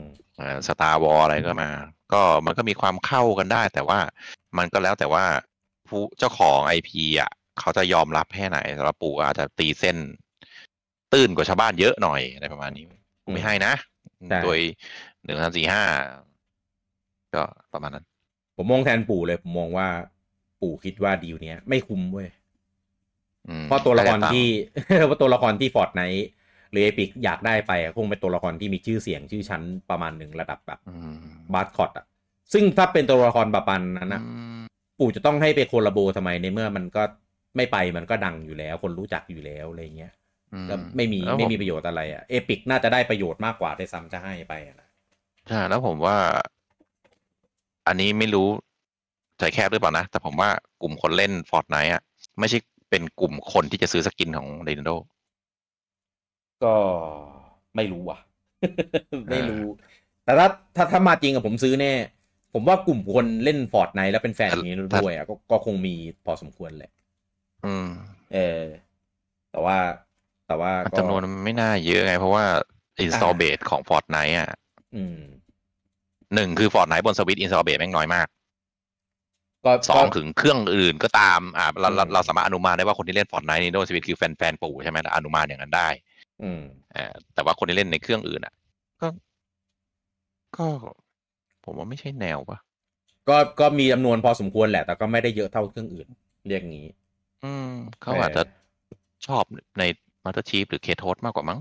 สตาร์วอลอะไรก็มา ก็มันก็มีความเข้ากันได้ แต่ว่ามันก็แล้วแต่ว่าผู้เจ้าของไอพีอะ เขาจะยอมรับแค่ไหนสำหรับปู่อาจจะตีเส้น ตื้นกว่าชาวบ้านเยอะหน่อยอะไรประมาณนี้กูไม่ให้นะใช่โดยหนึ่งสามสี่ห้าก็ประมาณนั้น ผมมองแทนปู่เลย ผมมองว่าปู่คิดว่าดีลเนี้ยไม่คุ้มเว้ยอืมเพราะตัวละครก็ได้ตามที่เพราะตัวละครที่ Fortnite หรือ Epic อยากได้ไปอะคงเป็นตัวละครที่มีชื่อเสียงชื่อชั้นประมาณหนึ่งระดับแบบอืมบาสคอตอะซึ่งถ้าเป็นตัวละครประมาณนั้นนะอืมปู่จะต้องให้ไป collabo ทำไมในเมื่อมันก็ไม่ไปมันก็ดังอยู่แล้ว คนรู้จักอยู่แล้วอะไรเงี้ยอืมแล้วไม่มีแล้วไม่มีประโยชน์อะไรอะ Epic น่าจะได้ประโยชน์มากกว่าที่ซ้ำจะให้ไปอะนะใช่แล้วผมว่า อันนี้ไม่รู้ใจแคบหรือเปล่านะ แต่ผมว่ากลุ่มคนเล่นฟอร์ n ไนท์อะ ไม่ใช่เป็นกลุ่มคนที่จะซื้อ skin ของ Nintendo ก็ไม่รู้อะ ไม่รู้ แต่ถ้าถ้าถ้ามาจริงอะผมซื้อแน่ ผมว่ากลุ่มคนเล่น Fortnite แล้วเป็นแฟนอย่างนี้ด้วยอะก็ก็คงมีพอสมควรแหละอืม เออ แต่ว่าแต่ว่าก็จำนวนมันไม่น่าเยอะไง เพราะว่า install อ่า base ของ Fortnite อะอืมหนึ่งคือ Fortnite บนสวิต install base แม่งน้อยมากก็สองก็ถึงเครื่องอื่นก็ตาม อ่าเราเราอืมเราสามารถอนุมานได้ว่าคนที่เล่น Fortnite Nintendo Switch คือแฟนแฟนปู่ใช่ไหมอนุมานอย่างนั้นได้ อืมอ่าแต่ว่าคนที่เล่นในเครื่องอื่นอะ ก็ ก็ ผมว่าไม่ใช่แนวปะก็ก็มีจำนวนพอสมควรแหละ แต่ก็ไม่ได้เยอะเท่าเครื่องอื่น เรียกงี้ อืมเขาเออออาจจะชอบใน Master Chief หรือ k t o s มากกว่ามั้ง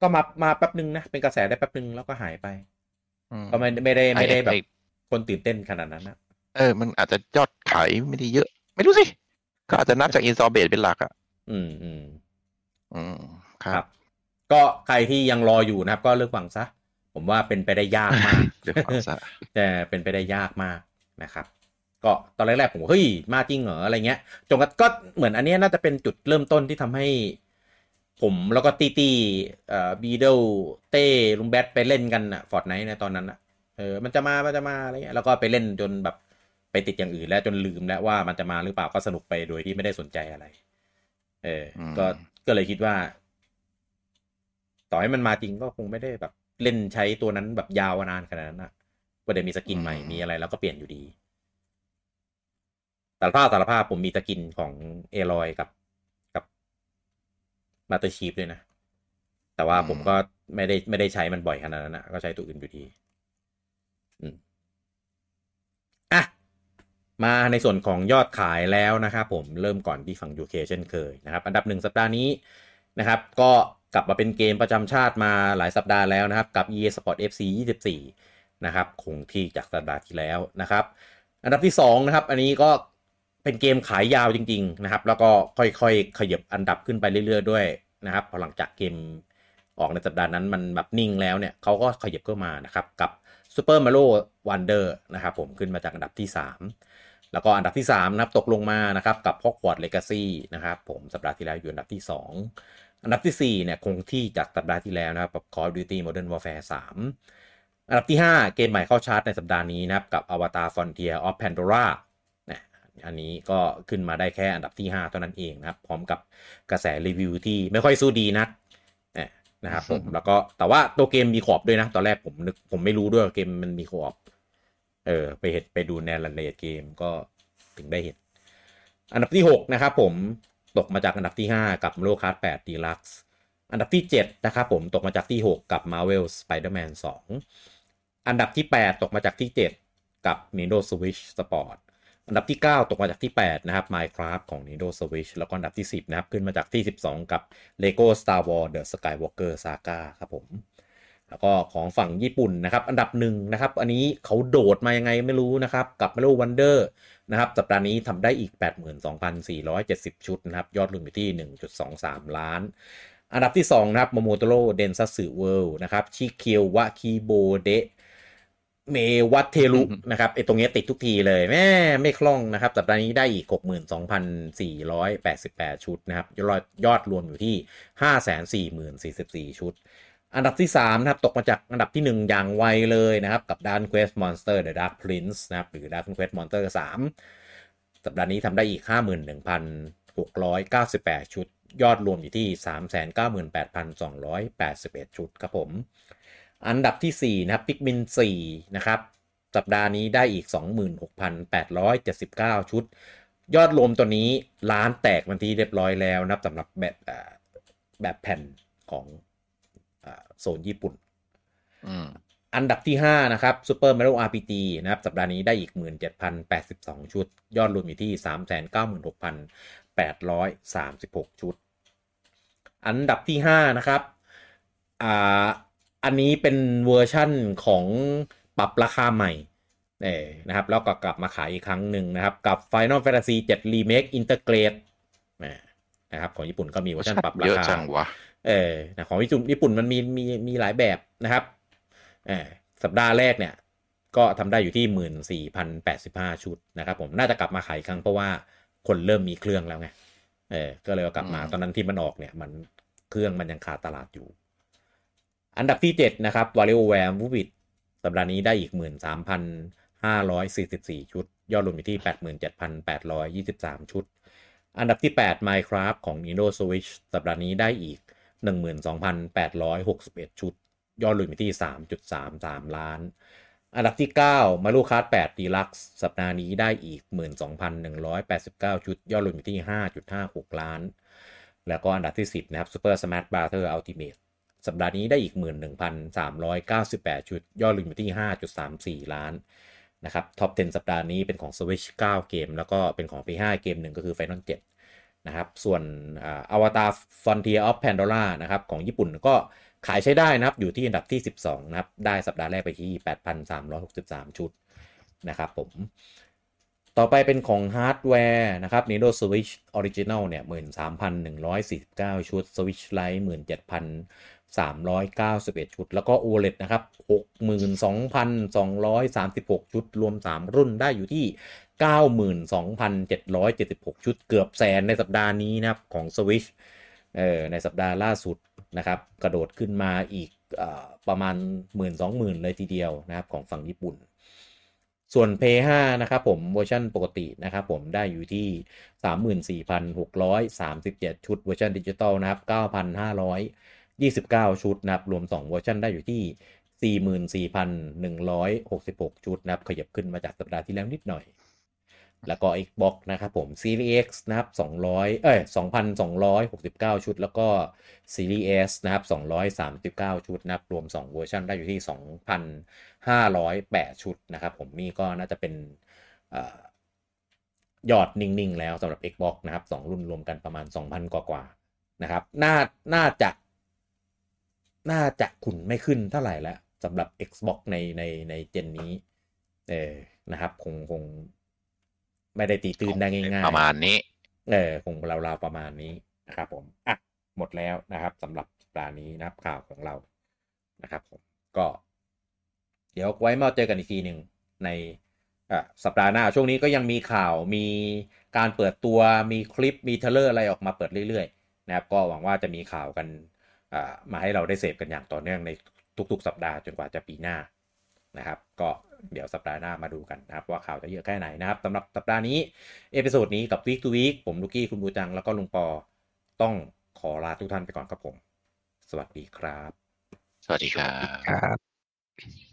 ก็มามาแป๊บนึงนะ เป็นกระแสได้แป๊บนึงแล้วก็หายไปอืมก็ไม่ไม่ได้ไม่ได้แบบอ้คนตื่นเต้นขนาดนั้นนะเออ มันอาจจะยอดขายไม่ได้เยอะ ไม่รู้สิ ก็อาจจะนับจาก install base เป็นหลักอะ อืมอืมอืม คครัรับบก็ใครที่ยังรออยู่นะครับ ก็เลือกหวังซะ ผมว่าเป็นไปได้ยากมากเรื่องความซะแต่เป็นไปได้ยากมากนะครับ ก็ตอนแรกๆผมก็เฮ้ยมาจริงเหรออะไรเงี้ยจนกระก็เหมือนอันเนี้ยน่าจะเป็นจุดเริ่มต้นที่ทำให้ ผมแล้วก็ตีตีเอ่อบีเดลเต้ลุงแบทไปเล่นกันอะ Fortnite ในตอนนั้นอะเออมันจะมามันจะมาอะไรเงี้ยแล้วก็ไปเล่นจนแบบไปติดอย่างอื่น แล้วจนลืมแล้วว่ามันจะมาหรือเปล่าก็สนุกไปโดยที่ไม่ได้สนใจอะไร เออผมก็ ก็เลยคิดว่า ต่อให้มันมาจริงก็คงไม่ได้แบบเล่นใช้ตัวนั้นแบบยาวนานขนาดนั้นนะประเด็นมี skin ใหม่มีอะไรแล้วก็เปลี่ยนอยู่ดีสารภาพสารภาพผมมี skin ของ Aloy กับกับ Master Chief ด้วยนะ แต่ว่าผมก็ไม่ได้ไม่ได้ใช้มันบ่อยขนาดนั้นนะก็ใช้ตัวอื่นอยู่ดีอืมอะ มาในส่วนของยอดขายแล้วนะครับผมเริ่มก่อนที่ฝั่ง UK เช่นเคยนะครับ อันดับหนึ่งสัปดาห์นี้ นะครับ ก็กลับมาเป็นเกมประจำชาติมาหลายสัปดาห์แล้วนะครับ กับ EA Sports FC 24 นะครับ คงที่จากสัปดาห์ที่แล้วนะครับ อันดับที่2นะครับ อันนี้ก็เป็นเกมขายยาวจริง ๆ นะครับ แล้วก็ค่อยๆ ขยับอันดับขึ้นไปเรื่อย ๆ ด้วยนะครับ พอหลังจากเกมออกในสัปดาห์นั้นมันแบบนิ่งแล้วเนี่ยเขาก็ขยับเข้ามานะครับ กับ Super Mario Wonder นะครับผมขึ้นมาจากอันดับที่ 3 แล้วก็อันดับที่3นะครับตกลงมานะครับกับ Hogwarts Legacy นะครับผมสัปดาห์ที่แล้วอยู่อันดับที่ 2 อันดับที่ 4 เนี่ย คงที่จากสัปดาห์ที่แล้วนะครับกับ Call of Duty Modern Warfare 3 อันดับที่ 5 เกมใหม่เข้าชาร์ตในสัปดาห์นี้นะครับ กับ Avatar Frontier of Pandora นะอันนี้ก็ขึ้นมาได้แค่อันดับที่ 5 เท่านั้นเองนะครับ พร้อมกับกระแสรีวิวที่ไม่ค่อยสู้ดีนักนะครับผมแล้วก็แต่ว่าตัวเกมมีขอบด้วยนะ ตอนแรกผมนึกผมไม่รู้ด้วยเกมมันมีขอบเออไปเห็นไปดูในรายละเอียดเกมก็ถึงได้เห็น อันดับที่ 6 นะครับผม ตกมาจากอันดับที่ 5 กับ Mario Kart 8 Deluxe อันดับที่ 7 นะครับผมตกมาจากที่ 6 กับ Marvel Spider-Man 2 อันดับที่ 8 ตกมาจากที่ 7 กับ Nintendo Switch Sport อันดับที่ 9 ตกมาจากที่ 8 นะครับ Minecraft ของ Nintendo Switch แล้วก็อันดับที่ 10 นะครับ ขึ้นมาจากที่ 12 กับ Lego Star Wars The Skywalker Saga ครับผม แล้วก็ของฝั่งญี่ปุ่นนะครับอันดับหนึ่งนะครับอันนี้เขาโดดมายังไงไม่รู้นะครับกับ Mario Wonder นะครับสัปดาห์นี้ทำได้อีก 82,470 ชุดนะครับยอดรวมอยู่ที่ 1.23 ล้าน อันดับที่ 2 นะครับ桃太郎電鉄ワールドนะครับ地球は希望でまわってるนะครับไอตรงนี้ติดทุกทีเลยแม่ไม่คล่องนะครับ สัปดาห์นี้ได้อีก 62,488 ชุดนะครับ ยอดยอดรวมอยู่ที่ 544,044ชุด อันดับที่ 3 นะครับ ตกมาจากอันดับที่ 1 อย่างไวเลยนะครับ กับ Dragon Quest Monsters The Dark Prince นะครับ หรือ Dragon Quest Monsters 3 สัปดาห์นี้ทำได้อีก 51,698 ชุด ยอดรวมอยู่ที่ 398,281 ชุดครับผม อันดับที่ 4 นะครับพิกมิน4นะครับ สัปดาห์นี้ได้อีก 26,879 ชุด ยอดรวมตัวนี้ล้านแตกวันที่เรียบร้อยแล้วนะครับสำหรับแบบแบบแผ่นของ โซนญี่ปุ่นอันดับที่ 5 นะครับ Super Mario RPG นะครับ สัปดาห์นี้ได้อีก 17,082 ชุด ยอดรวมอยู่ที่ 396,836 ชุด อันดับที่ 5 นะครับอ่าอันนี้เป็นเวอร์ชั่นของปรับราคาใหม่เน่นะครับ แล้วก็กลับมาขายอีกครั้งหนึ่งนะครับ กับ Final Fantasy 7 Remake Integrate นะครับ ของญี่ปุ่นก็มีเวอร์ชันปรับราคาเยอะจังวะ เออของญี่ปุ่นญี่ปุ่นมันมีมีมีหลายแบบนะครับเออสัปดาห์แรกเนี่ยก็ทำได้อยู่ที่หมื่นสี่พันแปดสิบห้าชุดนะครับผมน่าจะกลับมาขายครั้งเพราะว่าคนเริ่มมีเครื่องแล้วไงเออก็เลยกลับมาตอนนั้นที่มันออกเนี่ยมันเครื่องมันยังขาดตลาดอยู่ อันดับที่เจ็ดนะครับ w a r i o w a r e m o v i t สัปดาห์นี้ได้อีกหมื่นสามพันห้าร้อยสี่สิบสี่ชุด ยอดรวมอยู่ที่แปดหมื่นเจ็ดพันแปดร้อยยี่สิบสามชุด อันดับที่ 8 Minecraft ของ Nintendo Switch สัปดาห์นี้ได้อีก 12,861 ชุด ยอดรวมอยู่ที่ 3.33 ล้าน อันดับที่9 Mario Kart 8 Deluxe สัปดาห์นี้ได้อีก 12,189 ชุด ยอดรวมอยู่ที่ 5.56 ล้าน แล้วก็อันดับที่ 10 นะครับ Super Smash Bros. Ultimate สัปดาห์นี้ได้อีก 11,398 ชุด ยอดรวมอยู่ที่ 5.34 ล้านนะครับท็อป 10 สัปดาห์นี้เป็นของ Switch 9 เกม แล้วก็เป็นของ P5 เกมหนึ่งก็คือ Final 7 นะครับ ส่วนอวตาร Frontier of Pandora นะครับของญี่ปุ่นก็ขายใช้ได้นะครับ อยู่ที่อันดับที่ 12 นะครับ ได้สัปดาห์แรกไปที่ 8,363 ชุดนะครับผม ต่อไปเป็นของฮาร์ดแวร์นะครับ Nintendo Switch Original เนี่ย 13,149 ชุด Switch Lite 17,391 ชุด แล้วก็ OLED นะครับ 62,236 ชุด รวม 3 รุ่นได้อยู่ที่ 92,776 ชุดเกือบแสนในสัปดาห์นี้นะครับของ Switch เออในสัปดาห์ล่าสุดนะครับ กระโดดขึ้นมาอีกอประมาณ 1 2 0 0 0 0 เลยทีเดียวนะครับของฝั่งญี่ปุ่น ส่วน PS5 นะครับผมเวอร์ชันปกตินะครับผมได้อยู่ที่ 34,637 ชุดเวอร์ชันดิจิตอลนะครับ 9,529 ชุดนะครับ รวม 2 เวอร์ชันได้อยู่ที่ 44,166 ชุดนะครับ ขยับขึ้นมาจากสัปดาห์ที่แล้วนิดหน่อย แล้วก็ Xbox นะครับผม Series X นะครับ200 เอ้ย 2,269 ชุด แล้วก็ Series S นะครับ239 ชุดนะครับรวม 2 เวอร์ชันได้อยู่ที่ 2,508 ชุดนะครับผมนี่ก็น่าจะเป็นอยอดนิ่ง ๆ แล้วสำหรับ Xbox นะครับ 2 รุ่นรวมกันประมาณ 2,000 กว่าๆนะครับ น่า น่าจะ น่าจะขุนไม่ขึ้นเท่าไหร่แล้วสำหรับ Xbox ใน ใน ในเจนนี้ เออนะครับ คง คง ไม่ได้ตีตื่นได้ง่ายๆประมาณนี้ เออคงราวๆประมาณนี้นะครับ ผมอะหมดแล้วนะครับสำหรับสัปดาห์นี้นะครับข่าวของเรานะครับผมก็ เดี๋ยวไว้มาเจอกันอีกทีหนึ่งในอะสัปดาห์หน้า ช่วงนี้ก็ยังมีข่าวมีการเปิดตัวมีคลิปมี trailer อะไรออกมาเปิดเรื่อยๆ นะครับ ก็หวังว่าจะมีข่าวกันอ่ามาให้เราได้เสพกันอย่างต่อเนื่องในทุกๆ สัปดาห์จนกว่าจะปีหน้านะครับ ก็ เดี๋ยวสัปดาห์หน้ามาดูกันนะครับ ว่าข่าวจะเยอะแค่ไหนนะครับสำหรับสัปดาห์นี้ episode นี้กับ Week to Week ผมลูกี้คุณบูจังแล้วก็ลุงปอต้องขอลาทุกท่านไปก่อนครับผม สวัสดีครับ สวัสดีครับครับ